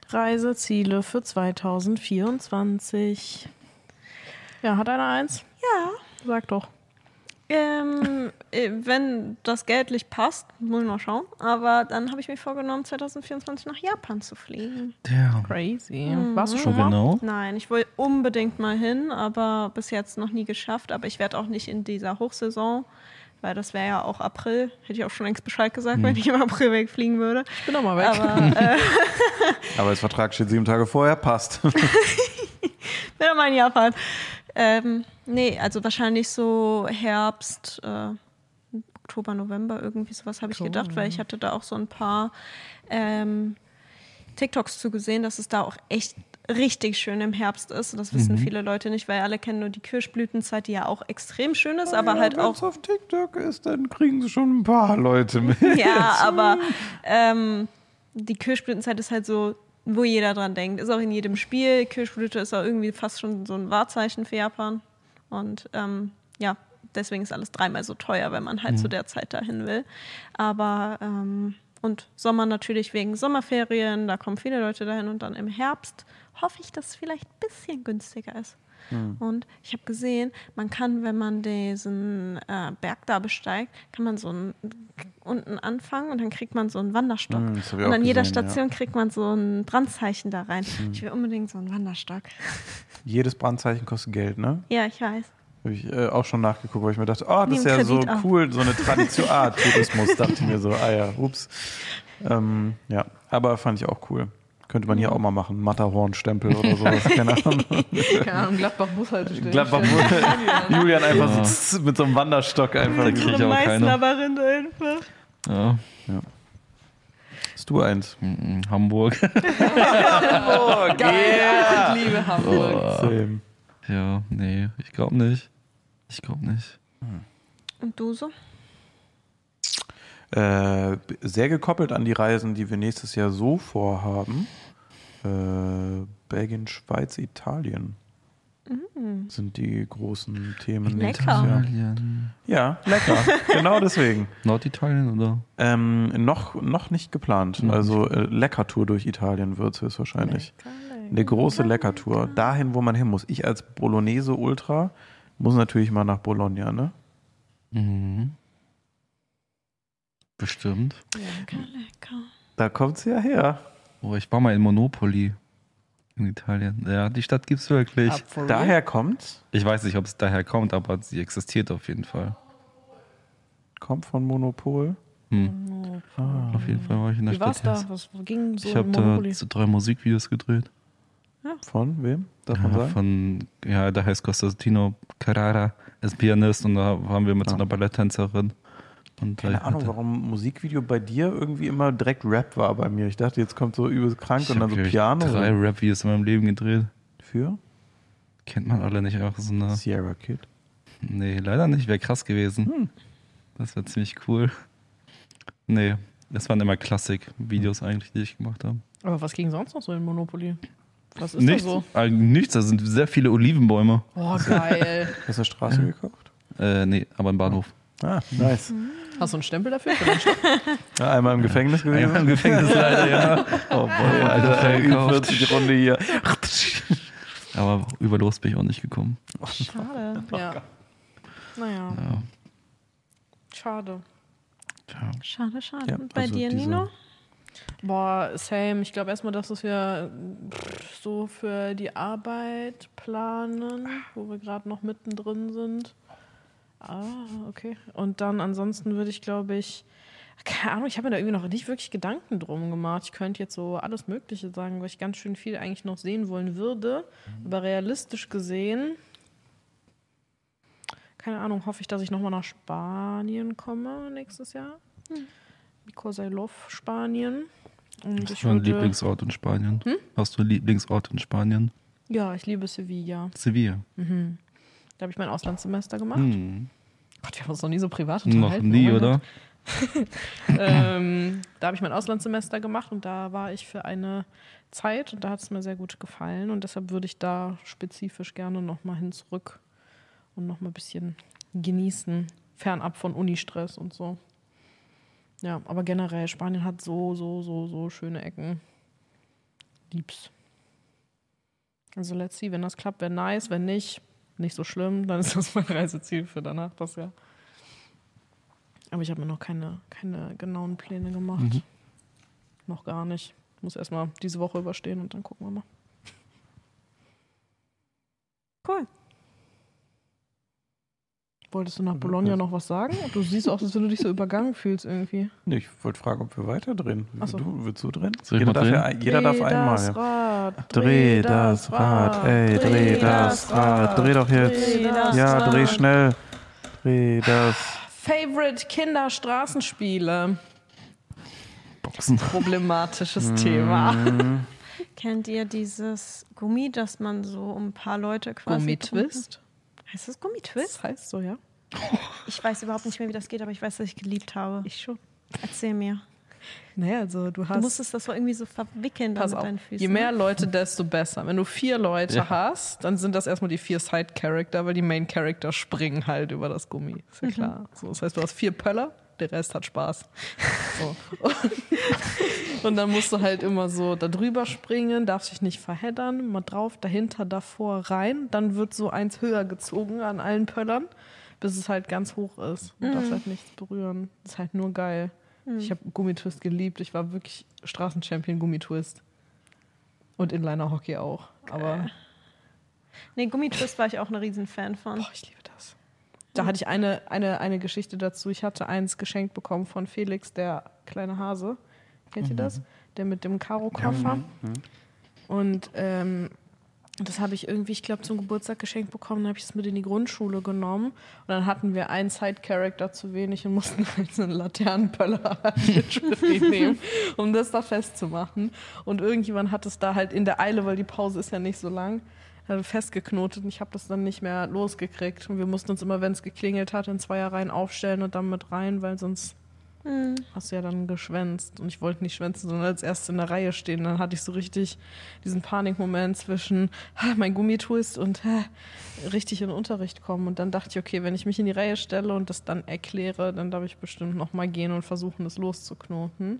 Reiseziele für 2024. Ja, hat einer eins? Ja. Sag doch. Ähm, äh, wenn das geldlich passt, muss ich noch schauen. Aber dann habe ich mir vorgenommen, 2024 nach Japan zu fliegen. Der. Crazy. Warst du schon mal? Genau. Nein, ich will unbedingt mal hin, aber bis jetzt noch nie geschafft. Aber ich werde auch nicht in dieser Hochsaison, weil das wäre ja auch April. Hätte ich auch schon längst Bescheid gesagt, wenn ich im April wegfliegen würde. Ich bin doch mal weg. Aber äh, *laughs* Aber das Vertrag steht sieben Tage vorher, passt. *laughs* wieder mal in Japan. Ähm, nee, also wahrscheinlich so Herbst, äh, Oktober, November, irgendwie sowas habe ich gedacht, weil ich hatte da auch so ein paar ähm, TikToks zu gesehen, dass es da auch echt richtig schön im Herbst ist. Und das wissen viele Leute nicht, weil alle kennen nur die Kirschblütenzeit, die ja auch extrem schön ist, aber halt Wenn auch es auf TikTok ist, dann kriegen sie schon ein paar Leute mit. *laughs* Ja, aber *laughs* ähm, die Kirschblütenzeit ist halt so, wo jeder dran denkt. Ist auch in jedem Spiel. Kirschblüte ist auch irgendwie fast schon so ein Wahrzeichen für Japan. Und ähm, ja, deswegen ist alles dreimal so teuer, wenn man halt zu der Zeit dahin will. Aber ähm, und Sommer natürlich wegen Sommerferien, da kommen viele Leute dahin und dann im Herbst hoffe ich, dass es vielleicht ein bisschen günstiger ist. Und ich habe gesehen, man kann, wenn man diesen äh, Berg da besteigt, kann man so ein, unten anfangen und dann kriegt man so einen Wanderstock. Hm, ich und auch an jeder gesehen, ja. Station kriegt man so ein Brandzeichen da rein. Ich will unbedingt so einen Wanderstock. *laughs* Jedes Brandzeichen kostet Geld, ne? Ja, ich weiß. Habe ich äh, auch schon nachgeguckt, weil ich mir dachte, oh, das ist ja so Kredit auf. cool, so eine Tradition. Ah, Tourismus, dachte ich mir so, ah ja, ups. Ähm, ja, aber fand ich auch cool. Könnte man hier auch mal machen. Matterhorn-Stempel oder sowas, *laughs* keine Ahnung. Keine Ahnung, Gladbach Bushaltestelle. Gladbach *laughs* Julian einfach so mit so einem Wanderstock einfach. Da krieg ich aber keine. Einfach. Ja. Hast du eins? Mhm, Hamburg. *laughs* Oh, Geil, ich liebe Hamburg. Same. ja, nee, ich glaube nicht. Ich glaube nicht. Und du so? Äh, sehr gekoppelt an die Reisen, die wir nächstes Jahr so vorhaben. Äh, Belgien, Schweiz, Italien sind die großen Themen nächstes Lecker. Jahr. Italien. Ja, lecker. genau deswegen. *laughs* Norditalien oder? Ähm, noch, noch nicht geplant. Noch also äh, Leckertour durch Italien wird es höchstwahrscheinlich. Eine große Leckertour. Dahin, wo man hin muss. Ich als Bolognese-Ultra muss natürlich mal nach Bologna, ne? Mhm. Bestimmt. Lecker. Da kommt es ja her. Oh, ich war mal in Monopoly in Italien. Ja, die Stadt gibt's wirklich. Ab for real? Daher kommt's. Ich weiß nicht, ob es daher kommt, aber sie existiert auf jeden Fall. Kommt von Monopol. Hm. Auf jeden Fall war ich in der Wie Stadt. da? Was ging so Ich habe da Monopoly? so drei Musikvideos gedreht. Von wem? Darf man Ja, sagen? von, ja, da heißt Costantino Carrara, ist Pianist und da haben wir mit so Ah. einer Balletttänzerin Und Keine weil- Ahnung, warum Musikvideo bei dir irgendwie immer direkt Rap war bei mir. Ich dachte, jetzt kommt so übelst krank Ich und dann so Piano. drei Rap-Videos in meinem Leben gedreht. Für Kennt man alle nicht auch so eine. Sierra Kid. Nee, leider nicht. Wäre krass gewesen. Hm. Das wäre ziemlich cool. Nee, das waren immer Klassik-Videos eigentlich, die ich gemacht habe. Aber was ging sonst noch so in Monopoly? Was ist Nichts, da so? äh, nichts, da sind sehr viele Olivenbäume. Oh, geil. *laughs* Hast du Straße gekauft? Äh, nee, aber im Bahnhof. Ah, nice. Hast du einen Stempel dafür? *laughs* Ja, einmal im Gefängnis gewesen. Einmal im Gefängnis leider, ja. *laughs* Oh boy, Alter, Alter, verkauft. 40 Runde hier. *laughs* Aber über los bin ich auch nicht gekommen. Schade. ja. Naja, Ja. schade. Schade, schade. Ja, Und bei also dir, diese- Nino? Boah, same. Ich glaube erstmal, dass was wir so für die Arbeit planen, wo wir gerade noch mittendrin sind. Ah, okay. Und dann ansonsten würde ich, glaube ich, keine Ahnung, ich habe mir da irgendwie noch nicht wirklich Gedanken drum gemacht. Ich könnte jetzt so alles Mögliche sagen, weil ich ganz schön viel eigentlich noch sehen wollen würde. Aber realistisch gesehen, keine Ahnung, hoffe ich, dass ich nochmal nach Spanien komme nächstes Jahr. Because I love Spanien. Und Hast ich du einen würde, Lieblingsort in Spanien? Hm? Hast du einen Lieblingsort in Spanien? ja, ich liebe Sevilla. Sevilla. Mhm. Da habe ich mein Auslandssemester gemacht. Hm. Gott, wir haben uns noch nie so privat Noch unterhalten. nie, oh mein oder? *laughs* Ähm, da habe ich mein Auslandssemester gemacht und da war ich für eine Zeit und da hat es mir sehr gut gefallen und deshalb würde ich da spezifisch gerne nochmal hin zurück und nochmal ein bisschen genießen, fernab von Unistress und so. Ja, aber generell, Spanien hat so, so, so, so schöne Ecken. Lieb's. Also let's see, wenn das klappt, wäre nice, wenn nicht, nicht so schlimm, dann ist das mein Reiseziel für danach das Jahr. Aber ich habe mir noch keine, keine genauen Pläne gemacht. Mhm. Noch gar nicht. Muss erstmal diese Woche überstehen und dann gucken wir mal. Cool. Wolltest du nach Bologna noch was sagen? Du siehst auch, als wenn du dich so übergangen fühlst irgendwie. Nee, ich wollte fragen, ob wir weiter drehen. Ach so. Du, willst du drehen? Soll Jeder darf, drehen? ja, jeder darf Dreh einmal. das. Rad, Dreh das Rad, ey, dreh das Rad. Dreh doch jetzt. Dreh das Ja, Rad. dreh schnell. Dreh das. Favorite Kinderstraßenspiele. Boxen. Problematisches Thema. Mhm. Kennt ihr dieses Gummi, das man so um ein paar Leute quasi. Gummitwist. Heißt das Gummitwist? Das heißt so, ja? *laughs* Ich weiß überhaupt nicht mehr, wie das geht, aber ich weiß, dass ich geliebt habe. Ich schon. Erzähl mir. Naja, also du hast. Du musstest das so irgendwie so verwickeln Pass mit auf, deinen Füßen. je mehr? Leute, desto besser. Wenn du vier Leute Ja. hast, dann sind das erstmal die vier Side-Character, weil die Main-Character springen halt über das Gummi. Ist ja klar. So, das heißt, du hast vier Pöller, der Rest hat Spaß. *laughs* So. *laughs* Und, dann musst du halt immer so da drüber springen, darfst dich nicht verheddern, mal drauf, dahinter, davor, rein. Dann wird so eins höher gezogen an allen Pöllern, bis es halt ganz hoch ist. Du darfst halt nichts berühren. Das ist halt nur geil. Ich habe Gummitwist geliebt. Ich war wirklich Straßenchampion Gummitwist. Und Inliner-Hockey auch. Aber Nee, Gummitwist war ich auch ein Riesenfan von. boah, ich liebe das. Da hatte ich eine, eine, eine Geschichte dazu. Ich hatte eins geschenkt bekommen von Felix, der kleine Hase. Kennt ihr das? Der mit dem Karo-Koffer. Und ähm, das habe ich irgendwie, ich glaube, zum Geburtstag geschenkt bekommen. Dann habe ich es mit in die Grundschule genommen. Und dann hatten wir einen Side-Character zu wenig und mussten *laughs* halt so einen Laternenpöller *laughs* *laughs* nehmen, um das da festzumachen. Und irgendjemand hat es da halt in der Eile, weil die Pause ist ja nicht so lang, hat festgeknotet und ich habe das dann nicht mehr losgekriegt. Und wir mussten uns immer, wenn es geklingelt hat, in Zweierreihen aufstellen und dann mit rein, weil sonst Hm. hast du ja dann geschwänzt. Und ich wollte nicht schwänzen, sondern als erstes in der Reihe stehen. Dann hatte ich so richtig diesen Panikmoment zwischen ah, mein Gummitwist und ah, richtig in den Unterricht kommen. Und dann dachte ich, okay, wenn ich mich in die Reihe stelle und das dann erkläre, dann darf ich bestimmt noch mal gehen und versuchen, das loszuknoten.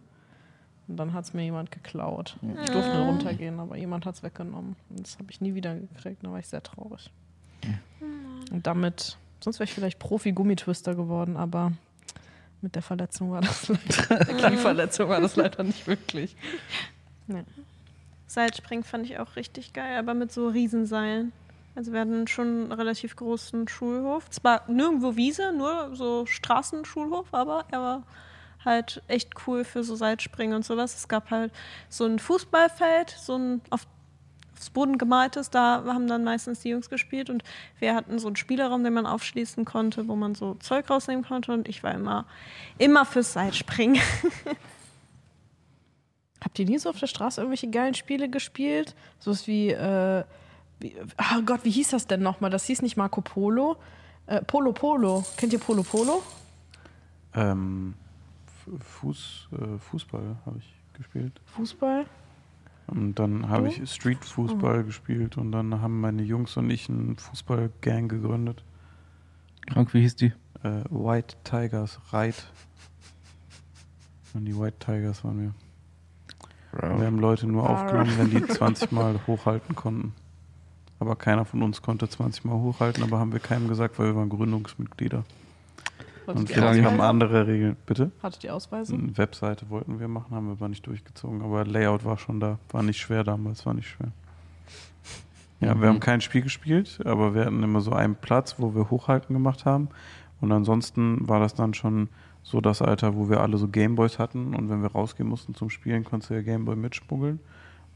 Und dann hat es mir jemand geklaut. Ich durfte runtergehen, aber jemand hat es weggenommen. Und das habe ich nie wieder gekriegt. Da war ich sehr traurig. Und damit, sonst wäre ich vielleicht Profi-Gummitwister geworden, aber mit der Verletzung war das *laughs* leider, war das leider nicht möglich. Seilspringen fand ich auch richtig geil, aber mit so Riesenseilen. Also wir hatten schon einen relativ großen Schulhof. Zwar nirgendwo Wiese, nur so Straßenschulhof, aber er war halt echt cool für so Seilspringen und sowas. Es gab halt so ein Fußballfeld, so ein auf, auf Fußboden gemalt ist, da haben dann meistens die Jungs gespielt und wir hatten so einen Spielraum, den man aufschließen konnte, wo man so Zeug rausnehmen konnte und ich war immer, immer fürs Seilspringen. *laughs* Habt ihr nie so auf der Straße irgendwelche geilen Spiele gespielt? So was wie, äh, wie oh Gott, wie hieß das denn nochmal? Das hieß nicht Marco Polo. Äh, Polo Polo. Kennt ihr Polo Polo? Ähm, Fuß, äh, Fußball habe ich gespielt. Fußball? Und dann habe ich Street-Fußball gespielt und dann haben meine Jungs und ich einen Fußball-Gang gegründet. Krank, wie hieß die? Äh, White Tigers, Reit. Und die White Tigers waren wir. Wir haben Leute nur aufgenommen, wenn die 20 Mal hochhalten konnten. Aber keiner von uns konnte 20 Mal hochhalten, aber haben wir keinem gesagt, weil wir waren Gründungsmitglieder. Hattet Und wir haben andere Regeln. Bitte? Hattet ihr Ausweise? Eine Webseite wollten wir machen, haben wir aber nicht durchgezogen. Aber Layout war schon da. War nicht schwer damals, war nicht schwer. Ja, wir Mhm. haben kein Spiel gespielt, aber wir hatten immer so einen Platz, wo wir Hochhalten gemacht haben. Und ansonsten war das dann schon so das Alter, wo wir alle so Gameboys hatten. Und wenn wir rausgehen mussten zum Spielen, konntest du ja Gameboy mitschmuggeln.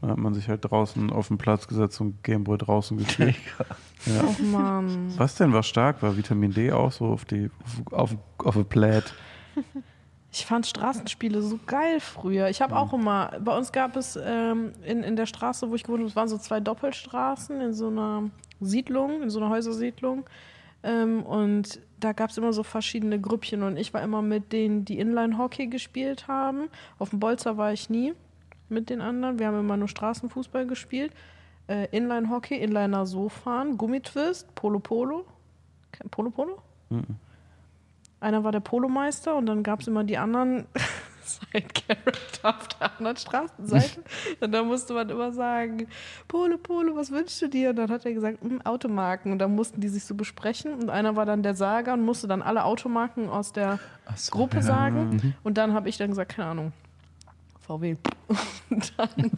Dann hat man sich halt draußen auf den Platz gesetzt und Gameboy draußen gespielt. *laughs* ja. Oh Mann. Was denn war stark? War Vitamin D auch so auf die auf, auf, auf a Plate? *laughs* Ich fand Straßenspiele so geil früher. Ich habe auch immer, bei uns gab es ähm, in, in der Straße, wo ich gewohnt habe, es waren so zwei Doppelstraßen in so einer Siedlung, in so einer Häusersiedlung. Ähm, und da gab es immer so verschiedene Grüppchen und ich war immer mit denen, die Inline-Hockey gespielt haben. Auf dem Bolzer war ich nie mit den anderen. Wir haben immer nur Straßenfußball gespielt. Äh, Inline-Hockey, Inliner so fahren, Gummitwist, Polo Polo. Ke- Polo Polo? Mhm. Einer war der Polomeister und dann gab es immer die anderen *laughs* Side-Character auf der anderen Straßenseite. *laughs* und da musste man immer sagen, Polo, Polo, was wünschst du dir? Und dann hat er gesagt, "Mm, Automarken. Und dann mussten die sich so besprechen. Und einer war dann der Sager und musste dann alle Automarken aus der so, Gruppe ja. sagen. Und dann habe ich dann gesagt, keine Ahnung, VW. Und *laughs* dann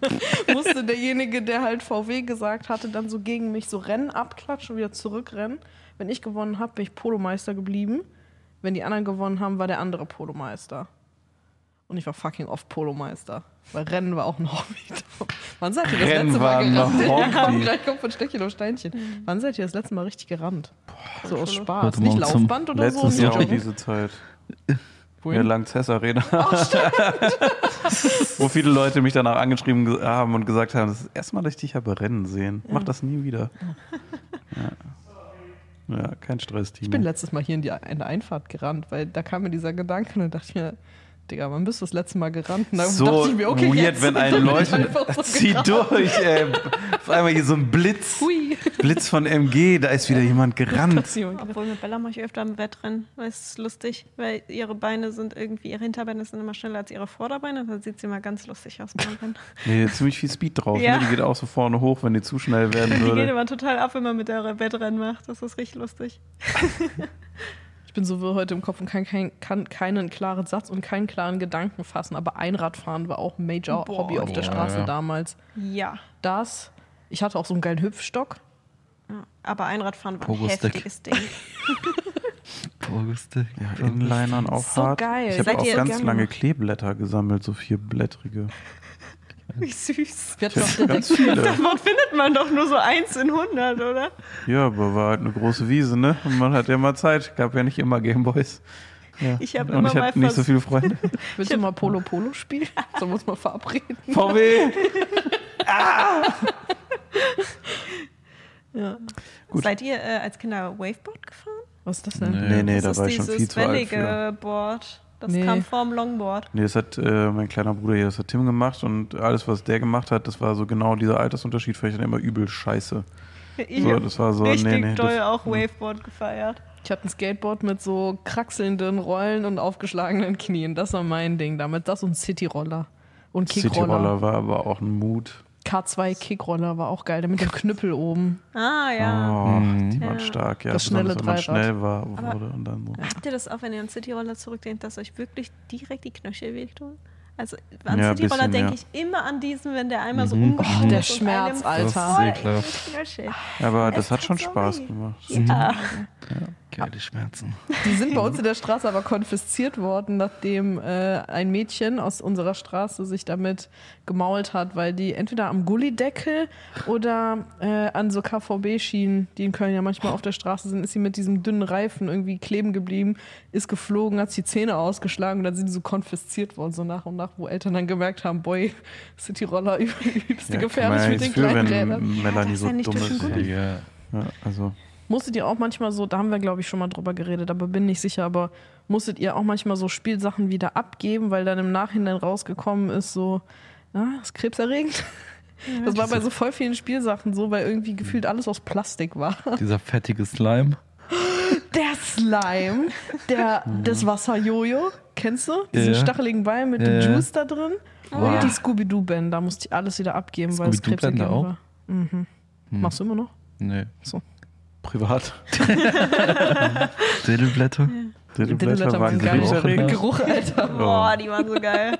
musste derjenige, der halt VW gesagt hatte, dann so gegen mich so Rennen abklatschen und wieder zurückrennen. Wenn ich gewonnen habe, bin ich Polomeister geblieben. Wenn die anderen gewonnen haben, war der andere Polomeister. Und ich war fucking oft Polomeister. Weil Rennen war auch ein Hobby. *laughs* Wann seid ihr das Rennen letzte Mal gerannt? *laughs* Ja, gleich kommt von Stechchen auf Steinchen. Wann seid ihr das letzte Mal richtig gerannt? so aus Spaß. Nicht Laufband oder so? Letztes nicht Jahr um diese Zeit. Wohin? Ja, Langzess Arena. *laughs* Wo viele Leute mich danach angeschrieben ge- haben und gesagt haben, das ist erstmal, dass ich dich habe rennen sehen. Mach das nie wieder. Ja, ja kein Stress, Timo. Ich bin letztes Mal hier in, die, in der Einfahrt gerannt, weil da kam mir dieser Gedanke und dachte ich mir, Digga, wann bist du das letzte Mal gerannt? Und dann so dachte ich mir, okay, weird, jetzt. wenn ein Leute einfach so *laughs* zieh gerannt. durch, ey. Auf einmal hier so ein Blitz. Hui. Blitz von MG, da ist wieder jemand gerannt. Obwohl mit Bella mache ich öfter im Wettrennen, es ist lustig, weil ihre Beine sind irgendwie, ihre Hinterbeine sind immer schneller als ihre Vorderbeine, dann sieht sie immer ganz lustig aus beim Rennen. *laughs* Nee, ziemlich viel Speed drauf. Ja. Ne? Die geht auch so vorne hoch, wenn die zu schnell werden Die geht würde. immer total ab, wenn man mit der Wettrennen macht. Das ist richtig lustig. *laughs* Ich bin so wirr heute im Kopf und kann, kein, kann keinen klaren Satz und keinen klaren Gedanken fassen, aber Einradfahren war auch ein Major Boah, Hobby auf der Straße ja. damals. Ja. Das, ich hatte auch so einen geilen Hüpfstock. ja. Aber Einradfahren war ein Pogo-Stick. heftiges Ding. *laughs* August. Ja, Inlinern auch So hart. geil. Ich habe auch ganz lange? Kleeblätter gesammelt, so vierblättrige. Wie süß. Wir hatten auch Ganz viele. Davon findet man doch nur so eins in 100, oder? Ja, aber war halt eine große Wiese, ne? Und man hat ja immer Zeit. Gab ja nicht immer Gameboys. Ja. Ich hab Und immer ich mal nicht so viele Freunde. *laughs* Willst du mal Polo Polo spielen? Wir uns mal verabreden? VW! *laughs* Ja. Gut. Seid ihr äh, als Kinder Waveboard gefahren? Was ist das denn? Nee. Nee, nee, das da ist war ich schon dieses viel zu alt wellige für. Board. Das Nee. kam vorm Longboard. Nee, das hat äh, mein kleiner Bruder hier, das hat Tim gemacht und alles, was der gemacht hat, das war so genau dieser Altersunterschied, fand ich dann immer übel scheiße. Ich So, hab das war so, richtig nee, nee. doll Das, auch Waveboard gefeiert. Ich hatte ein Skateboard mit so kraxelnden Rollen und aufgeschlagenen Knien. Das war mein Ding damit. Das und Cityroller. Und Kickroller. Cityroller war aber auch ein Mut. K2 Kickroller war auch geil, der mit dem Knüppel oben. Ah, ja. Oh, Mhm. die waren Ja. stark, ja. Das schnelle wenn man schnell war, wurde und dann so. Habt ihr das auch, wenn ihr an Cityroller zurückdenkt, dass euch wirklich direkt die Knöchel wehtun? Also an Ja, Cityroller denke ja. ich immer an diesen, wenn der einmal so Mhm. umgeschnitten Oh, der Schmerz, Alter. Das ist. Aber Es das hat tut schon Spaß gemacht. Ja. Geile Schmerzen. Die sind bei uns in der Straße aber konfisziert worden, nachdem äh, ein Mädchen aus unserer Straße sich damit gemault hat, weil die entweder am Gullideckel oder äh, an so KVB-Schienen, die in Köln ja manchmal auf der Straße sind, ist sie mit diesem dünnen Reifen irgendwie kleben geblieben, ist geflogen, hat sich die Zähne ausgeschlagen und dann sind die so konfisziert worden, so nach und nach, wo Eltern dann gemerkt haben, boy, sind die Roller *laughs* übelst Ja, kann man gefährlich ja mit den für, kleinen wenn Rädern. Melanie so ja nicht dumm ist. Ja, also, Musstet ihr auch manchmal so, da haben wir glaube ich schon mal drüber geredet, aber bin nicht sicher, aber musstet ihr auch manchmal so Spielsachen wieder abgeben, weil dann im Nachhinein rausgekommen ist, so, ja, ist krebserregend? *laughs* Das war bei so voll vielen Spielsachen so, weil irgendwie gefühlt alles aus Plastik war. *laughs* Dieser fettige Slime. Der Slime, der, das Wasserjojo, kennst du? Diesen Ja. stacheligen Ball mit Ja, dem. Juice da drin. Wow. Und die Scooby-Doo-Bänder, musste ich alles wieder abgeben, weil es krebserregend auch? war. Mhm. Machst du immer noch? Nee. Privat. *laughs* Diddleblätter. Diddleblätter waren geil. krebserregend. Geruch, Alter. Boah, die waren so geil.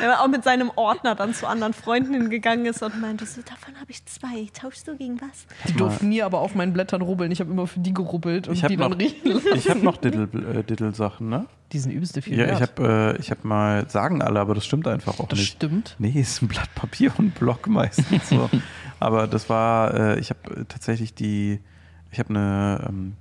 Wenn man auch mit seinem Ordner dann zu anderen Freundinnen gegangen ist und meinte, so, davon habe ich zwei. Tauschst du gegen was? Die durften nie aber auf meinen Blättern rubbeln. Ich habe immer für die gerubbelt und die dann noch- riechen lassen. Ich habe noch Diddle, äh, Diddle-Sachen, ne? Die sind übelste viel Ja, wert. ich habe äh, ich hab mal, sagen alle, aber das stimmt einfach auch Das nicht. stimmt. Nee, ist ein Blatt Papier und ein Block meistens so. *laughs* aber das war, äh, ich habe tatsächlich die, ich habe eine, ähm,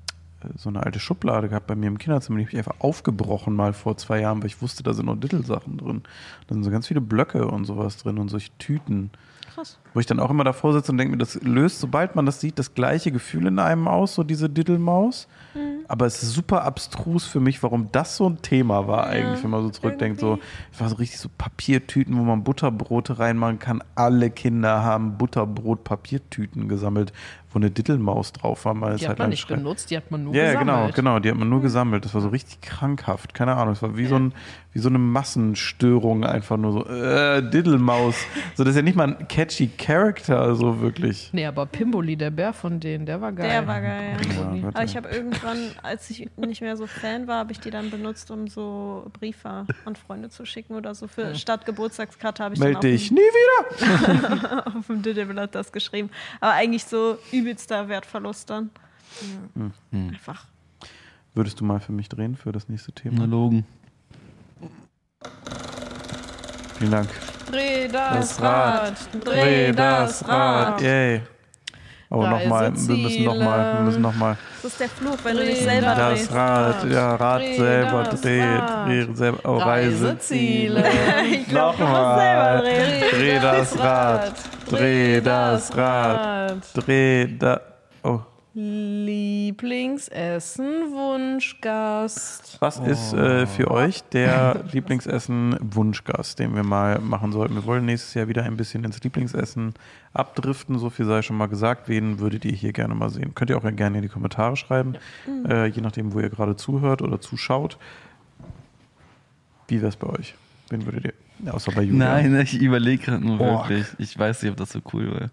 so eine alte Schublade gehabt bei mir im Kinderzimmer, die habe ich einfach aufgebrochen mal vor zwei Jahren, weil ich wusste, da sind noch Diddle-Sachen drin. Da sind so ganz viele Blöcke und sowas drin und solche Tüten. Krass. Wo ich dann auch immer davor sitze und denke mir, das löst, sobald man das sieht, das gleiche Gefühl in einem aus, so diese Diddle-Maus. Aber es ist super abstrus für mich, warum das so ein Thema war eigentlich, wenn man so zurückdenkt. So, es war so richtig so Papiertüten, wo man Butterbrote reinmachen kann. Alle Kinder haben Butterbrot-Papiertüten gesammelt, wo eine Diddle-Maus drauf war. Mal Die hat man nicht genutzt, die hat man nur ja, gesammelt. genau, genau. Die hat man nur gesammelt. Das war so richtig krankhaft. Keine Ahnung. Es war wie so, ein, wie so eine Massenstörung einfach nur so. Äh, Diddlemaus. So, das ist ja nicht mal ein catchy Character, so wirklich. Nee, aber Pimboli, der Bär von denen, der war geil. Der war geil. Ja. Ja, Aber ich habe irgendwann, als ich nicht mehr so Fan war, habe ich die dann benutzt, um so Briefe an Freunde zu schicken oder so. Für statt Geburtstagskarte habe ich Meld dann dich nie wieder. *laughs* auf dem, Diddleblatt das geschrieben. Aber eigentlich so übelster Wertverlust dann. Hm. Einfach. Würdest du mal für mich drehen für das nächste Thema? Analogen. Vielen Dank. Dreh das, Das Rad. Rad, dreh das Rad. Yay. Oh, nochmal. Wir müssen nochmal. Wir müssen nochmal. Das ist der Fluch, wenn du Dreh dich selber das drehst. Das Rad, ja, Rad Dreh selber das dreht, Rad. dreh selber, oh, Reiseziele. *laughs* Ich glaub, du musst selber drehen. Dreh das Rad, dreh das Rad, dreh da, oh. Lieblingsessen, Wunschgast. Was ist äh, für euch der *laughs* Lieblingsessen-Wunschgast, den wir mal machen sollten? Wir wollen nächstes Jahr wieder ein bisschen ins Lieblingsessen abdriften. So viel sei schon mal gesagt. Wen würdet ihr hier gerne mal sehen? Könnt ihr auch gerne in die Kommentare schreiben, äh, je nachdem, wo ihr gerade zuhört oder zuschaut. Wie wäre es bei euch? Wen würdet ihr? Ja, außer bei Julia. Nein, ich überlege gerade nur Boah. wirklich. Ich weiß nicht, ob das so cool wäre.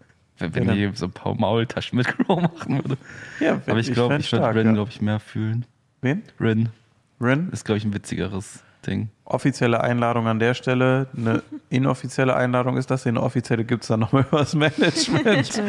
Wenn, Ja, ihr so ein paar Maultaschen mit *laughs* Crow machen würde. Ja, Aber ich glaube, fänd's ich würde Rin, ja. glaube ich, mehr fühlen. Wen? Rin Rin? ist, glaube ich, ein witzigeres Ding. Offizielle Einladung an der Stelle. Eine *laughs* inoffizielle Einladung ist das. Eine offizielle gibt es dann nochmal über das *laughs* Management.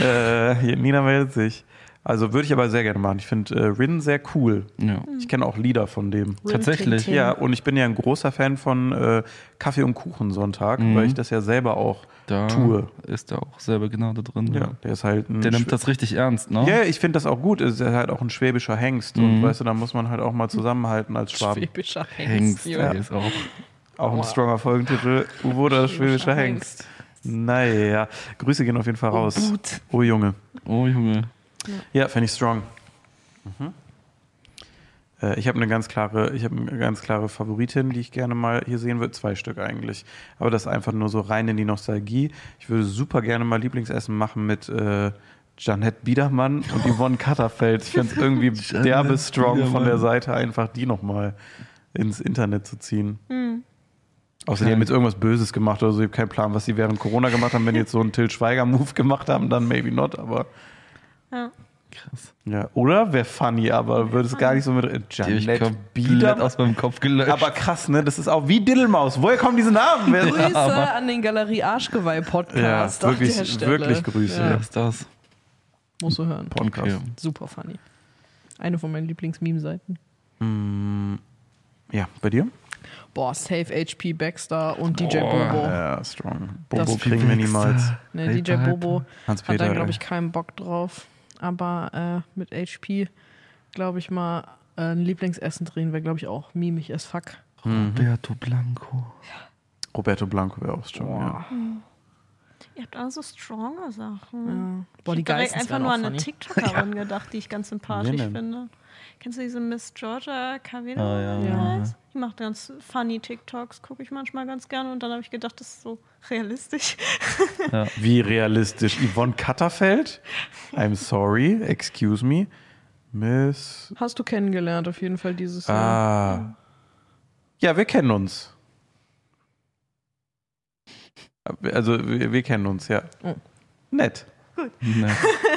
äh, Nina meldet sich. Also würde ich aber sehr gerne machen. Ich finde äh, Rin sehr cool. Ja. Ich kenne auch Lieder von dem. Tatsächlich. Ja, und ich bin ja ein großer Fan von äh, Kaffee- und Kuchensonntag, Mhm. weil ich das ja selber auch Da tue. ist er auch selber genau da drin. Ja, der ist halt ein Der nimmt Schw- das richtig ernst, ne? Ja, ich finde das auch gut. Ist ja halt auch ein schwäbischer Hengst. Und Mhm. weißt du, da muss man halt auch mal zusammenhalten als Schwaben. Schwäbischer Hengst, Hengst. der Junge. ist auch. Auch ein stronger Folgentitel. Uwe oder schwäbischer Hengst. Naja, Grüße gehen auf jeden Fall raus. Oh Junge. Oh Junge. Ja, fände ich strong. Mhm. Äh, Ich habe eine ganz klare, ich habe eine ganz klare Favoritin, die ich gerne mal hier sehen würde. Zwei Stück eigentlich. Aber das ist einfach nur so rein in die Nostalgie. Ich würde super gerne mal Lieblingsessen machen mit äh, Janette Biedermann und *laughs* Yvonne Katterfeld. Ich finde es irgendwie *laughs* derbe strong von der. Seite, einfach die nochmal ins Internet zu ziehen. Hm. Außer die haben jetzt irgendwas Böses gemacht oder so. Ich habe keinen Plan, was sie während Corona gemacht haben. Wenn die jetzt so einen Till Schweiger-Move gemacht haben, dann maybe not, aber Ja. Krass. ja. Oder wäre funny, aber würde es gar nicht so mit. äh, komplett Biedermann. aus meinem Kopf gelöscht. Aber krass, ne? Das ist auch wie Diddlemaus. Woher kommen diese Namen? Wer *laughs* Grüße aber- an den Galerie Arschgeweih ja, Podcast. an wirklich, der Stelle. wirklich Grüße. Ja, ist das? musst du hören. Podcast. Okay. Super funny. Eine von meinen Lieblings-Meme-Seiten. Ja, bei dir? Boah, Save HP Baxter und DJ Boah. Bobo. Ja, strong. Das Bobo ist kriegen wir niemals. Ne, DJ. Bobo Hans hat da, glaube ey. ich, keinen Bock drauf. Aber äh, mit HP, glaube ich mal, äh, ein Lieblingsessen drehen wäre, glaube ich, auch mimig as fuck. Roberto Blanco. Roberto Blanco wäre auch strong. Ja. Ihr habt also stronger Sachen. Ja. Boah, die ich hab direkt Geistens einfach nur an eine. TikTokerin *laughs* gedacht, die ich ganz sympathisch finde. Kennst du diese Miss Georgia Cavino? Ah, ja, ja. Die macht ganz funny TikToks, gucke ich manchmal ganz gerne. Und dann habe ich gedacht, das ist so realistisch. *laughs* Wie realistisch. Yvonne Katterfeld? I'm sorry, excuse me. Miss. Hast du kennengelernt, auf jeden Fall dieses Jahr. Ah. Ja, wir kennen uns. Also, wir, wir kennen uns, ja. Oh. Nett. Ne.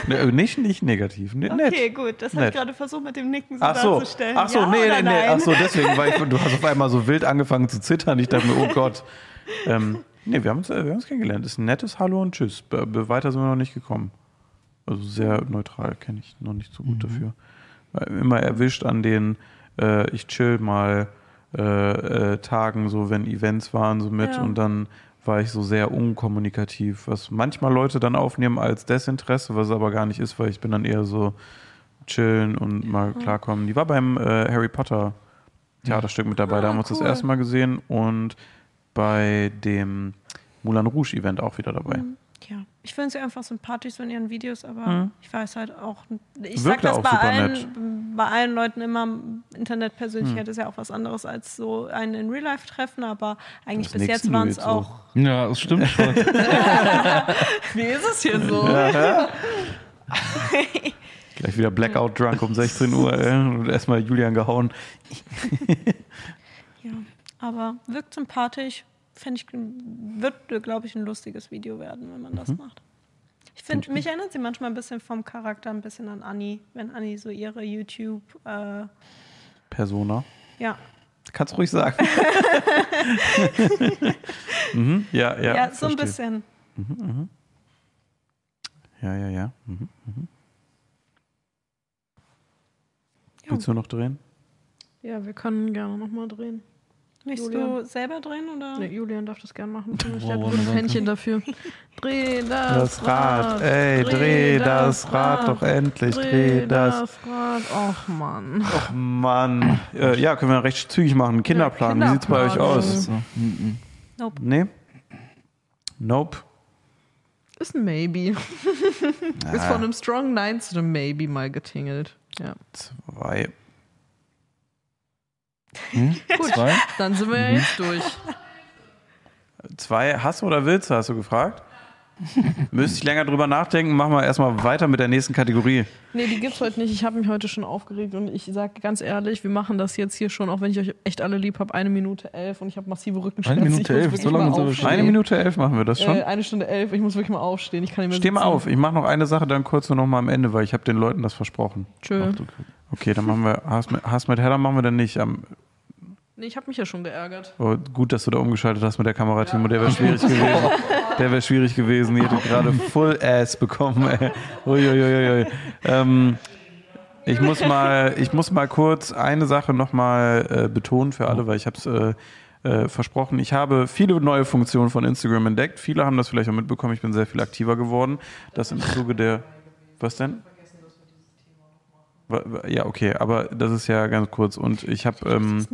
Ne, nicht, nicht negativ. Ne, Nett. Okay, gut. Das habe Nett. ich gerade versucht mit dem Nicken so Ach so, darzustellen. ach so, ja nee, nee, nee, nein? ach so, deswegen, weil ich, du hast auf einmal so wild angefangen zu zittern. Ich dachte mir, oh *laughs* Gott. Ähm, nee, wir haben uns, äh, wir haben uns kennengelernt. Ist ein nettes Hallo und Tschüss. Be be weiter sind wir noch nicht gekommen. Also sehr neutral, kenne ich noch nicht so gut dafür. Weil Immer erwischt an den, äh, ich chill mal äh, äh, Tagen, so wenn Events waren, so mit Ja. und dann war ich so sehr unkommunikativ, was manchmal Leute dann aufnehmen als Desinteresse, was es aber gar nicht ist, weil ich bin dann eher so chillen und mal klarkommen. Die war beim äh, Harry Potter Theaterstück mit dabei, da haben wir uns das cool. erste Mal gesehen und bei dem Moulin Rouge Event auch wieder dabei. Ja, ich finde sie einfach sympathisch so in ihren Videos, aber Mhm. ich weiß halt auch, ich Wirkt sag das bei allen, nett. bei allen Leuten immer, Internetpersönlichkeit Mhm. ist ja auch was anderes als so einen in Real Life treffen, aber eigentlich Was bis jetzt waren es auch, Ja, das stimmt *laughs* schon. *laughs* Wie ist es hier so? *laughs* Gleich wieder Blackout Drunk um 16 Uhr äh, und erstmal Julian gehauen. ja, aber wirkt sympathisch, fände ich, wird, glaube ich, ein lustiges Video werden, wenn man Mhm. das macht. Ich finde, mich erinnert sie manchmal ein bisschen vom Charakter ein bisschen an Annie, wenn Annie so ihre YouTube, äh, Persona. ja, Kannst ruhig sagen. *laughs* mhm, ja, ja. ja, so ein verstehe. bisschen. Ja, ja, ja. Mhm, mhm. Ja. Willst du noch drehen? Ja, wir können gerne nochmal drehen. Möchtest Julian. du selber drehen oder? Ne, Julian darf das gerne machen. Ich Wow, habe ein. Händchen dafür. Dreh das, Das Rad, ey, dreh das Rad doch endlich, dreh das. Rad. Och, Mann. Ach Mann. Äh, ja, können wir recht zügig machen. Kinderplan, wie sieht's bei euch Kinderplan. aus? So. Mhm. Nope. Nee? Nope. Ist ein Maybe. *laughs* Ist von einem Strong Nine zu einem Maybe mal getingelt. Ja. Zwei. Hm? *laughs* Zwei? Dann sind wir ja jetzt durch. Zwei, hast du oder willst du, hast du gefragt? *laughs* Müsste ich länger drüber nachdenken, machen wir erstmal weiter mit der nächsten Kategorie. Nee, die gibt's heute nicht. Ich habe mich heute schon aufgeregt und ich sage ganz ehrlich, wir machen das jetzt hier schon, auch wenn ich euch echt alle lieb habe, eine Minute elf und ich habe massive Rückenschmerzen. Eine Minute elf, so lange mal aufstehen. Eine Minute elf machen wir das schon. Äh, eine Stunde elf, ich muss wirklich mal aufstehen. Ich kann nicht mehr Steh mal sitzen. auf, ich mache noch eine Sache dann kurz nur noch mal am Ende, weil ich habe den Leuten das versprochen. Tschö. Okay, dann machen wir Hass mit, Hass mit Header machen wir dann nicht. Am, Nee, ich habe mich ja schon geärgert. oh, gut, dass du da umgeschaltet hast mit der Kamera, Timo. Der wäre schwierig gewesen. Der wäre schwierig gewesen. Die hätte gerade Full Ass bekommen. Ey. Uiuiuiui. Ähm, ich muss mal, ich muss mal kurz eine Sache noch mal äh, betonen für alle, weil ich habe es äh, äh, versprochen. Ich habe viele neue Funktionen von Instagram entdeckt. Viele haben das vielleicht auch mitbekommen. Ich bin sehr viel aktiver geworden. Das im Zuge der. Was denn? Ja, okay, aber das ist ja ganz kurz. Und ich habe ähm,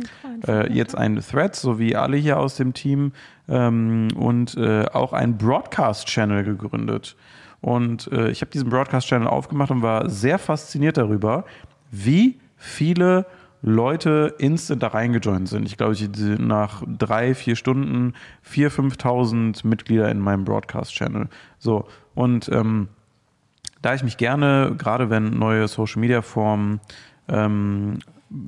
äh, jetzt einen Thread, so wie alle hier aus dem Team, ähm, und äh, auch einen Broadcast-Channel gegründet. Und äh, ich habe diesen Broadcast-Channel aufgemacht und war sehr fasziniert darüber, wie viele Leute instant da reingejoint sind. Ich glaube, ich nach drei, vier Stunden 4.000, 5.000 Mitglieder in meinem Broadcast-Channel. So, und ähm, da ich mich gerne, gerade wenn neue Social Media Formen ähm,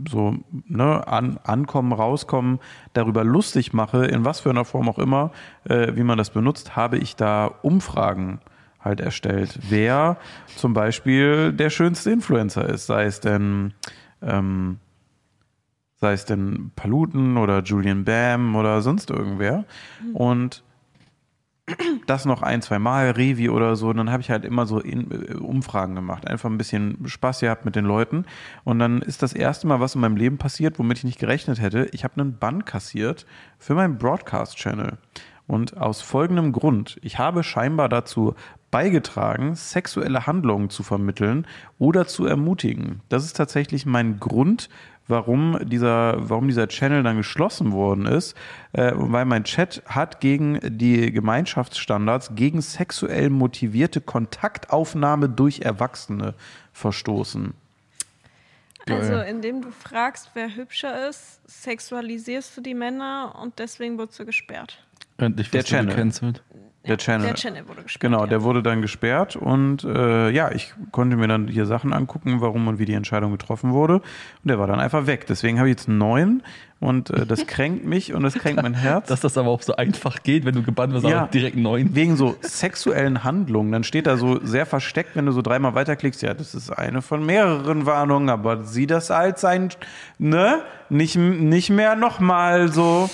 so ne, an, ankommen, rauskommen, darüber lustig mache, in was für einer Form auch immer, äh, wie man das benutzt, habe ich da Umfragen halt erstellt, wer zum Beispiel der schönste Influencer ist, sei es denn ähm, sei es denn Paluten oder Julian Bam oder sonst irgendwer. Und das noch ein, zwei Mal, Revi oder so. Und dann habe ich halt immer so in, äh, Umfragen gemacht. Einfach ein bisschen Spaß gehabt mit den Leuten. Und dann ist das erste Mal, was in meinem Leben passiert, womit ich nicht gerechnet hätte. Ich habe einen Bann kassiert für meinen Broadcast-Channel. Und aus folgendem Grund. Ich habe scheinbar dazu beigetragen, sexuelle Handlungen zu vermitteln oder zu ermutigen. Das ist tatsächlich mein Grund, warum dieser, warum dieser Channel dann geschlossen worden ist, äh, weil mein Chat hat gegen die Gemeinschaftsstandards, gegen sexuell motivierte Kontaktaufnahme durch Erwachsene verstoßen. Also, indem du fragst, wer hübscher ist, sexualisierst du die Männer und deswegen wurdest du gesperrt. Endlich Der wirst du Channel. gecancelt. Der Channel. Der Channel wurde gesperrt. Genau, ja. der wurde dann gesperrt und äh, ja, ich konnte mir dann hier Sachen angucken, warum und wie die Entscheidung getroffen wurde. Und der war dann einfach weg. Deswegen habe ich jetzt einen neuen und äh, das *laughs* kränkt mich und das kränkt mein Herz. Dass das aber auch so einfach geht, wenn du gebannt wirst, Ja. aber direkt neun. Wegen so sexuellen Handlungen. Dann steht da so sehr versteckt, wenn du so dreimal weiterklickst, ja, das ist eine von mehreren Warnungen, aber sieh das als ein, ne? Nicht, nicht mehr nochmal so.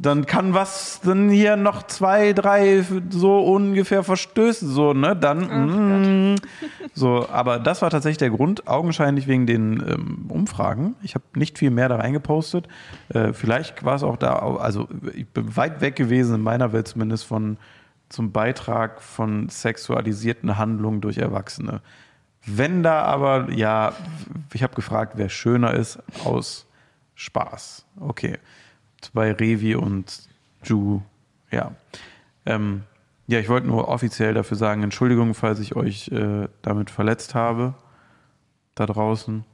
Dann kann was dann hier noch zwei, drei so ungefähr verstößen, so, ne? Dann, mm, so, aber das war tatsächlich der Grund, augenscheinlich wegen den ähm, Umfragen. Ich habe nicht viel mehr da reingepostet. Äh, vielleicht war es auch da, also ich bin weit weg gewesen, in meiner Welt zumindest, von zum Beitrag von sexualisierten Handlungen durch Erwachsene. Wenn da aber, ja, ich habe gefragt, wer schöner ist, aus Spaß. Okay. Bei Revi und Ju, ja. Ähm, ja, ich wollte nur offiziell dafür sagen, Entschuldigung, falls ich euch äh, damit verletzt habe, da draußen.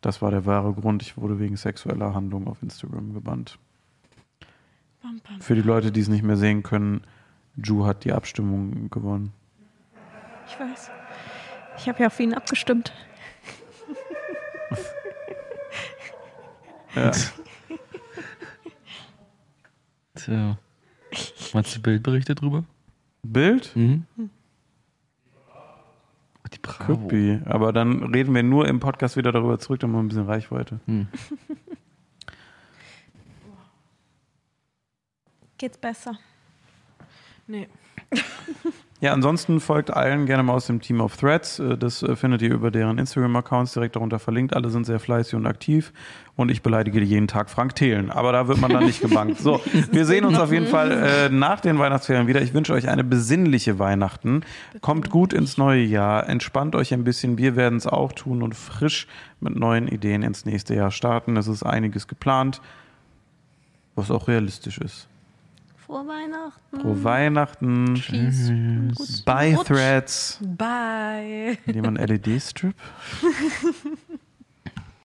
Das war der wahre Grund. Ich wurde wegen sexueller Handlung auf Instagram gebannt. Bam, bam. Für die Leute, die es nicht mehr sehen können, Ju hat die Abstimmung gewonnen. Ich weiß. Ich habe ja auf ihn abgestimmt. Ja. *laughs* Tja. Meinst du Bildberichte drüber? Bild? Mhm. Die Bravo. Could be. Aber dann reden wir nur im Podcast wieder darüber zurück, dann haben wir ein bisschen Reichweite. Hm. Geht's besser? Nee. *laughs* Ja, ansonsten folgt allen gerne mal aus dem Team of Threads. Äh, Das äh, findet ihr über deren Instagram-Accounts direkt darunter verlinkt. Alle sind sehr fleißig und aktiv. Und ich beleidige jeden Tag Frank Thelen. Aber da wird man dann nicht gebankt. So, *laughs* wir sehen uns auf jeden Fall äh, nach den Weihnachtsferien wieder. Ich wünsche euch eine besinnliche Weihnachten. Kommt gut ins neue Jahr. Entspannt euch ein bisschen. Wir werden es auch tun und frisch mit neuen Ideen ins nächste Jahr starten. Es ist einiges geplant, was auch realistisch ist. Frohe Weihnachten. Frohe Weihnachten. Gut Bye Rutsch. Threads. Bye. Jemand *laughs* LED-Strip? *laughs*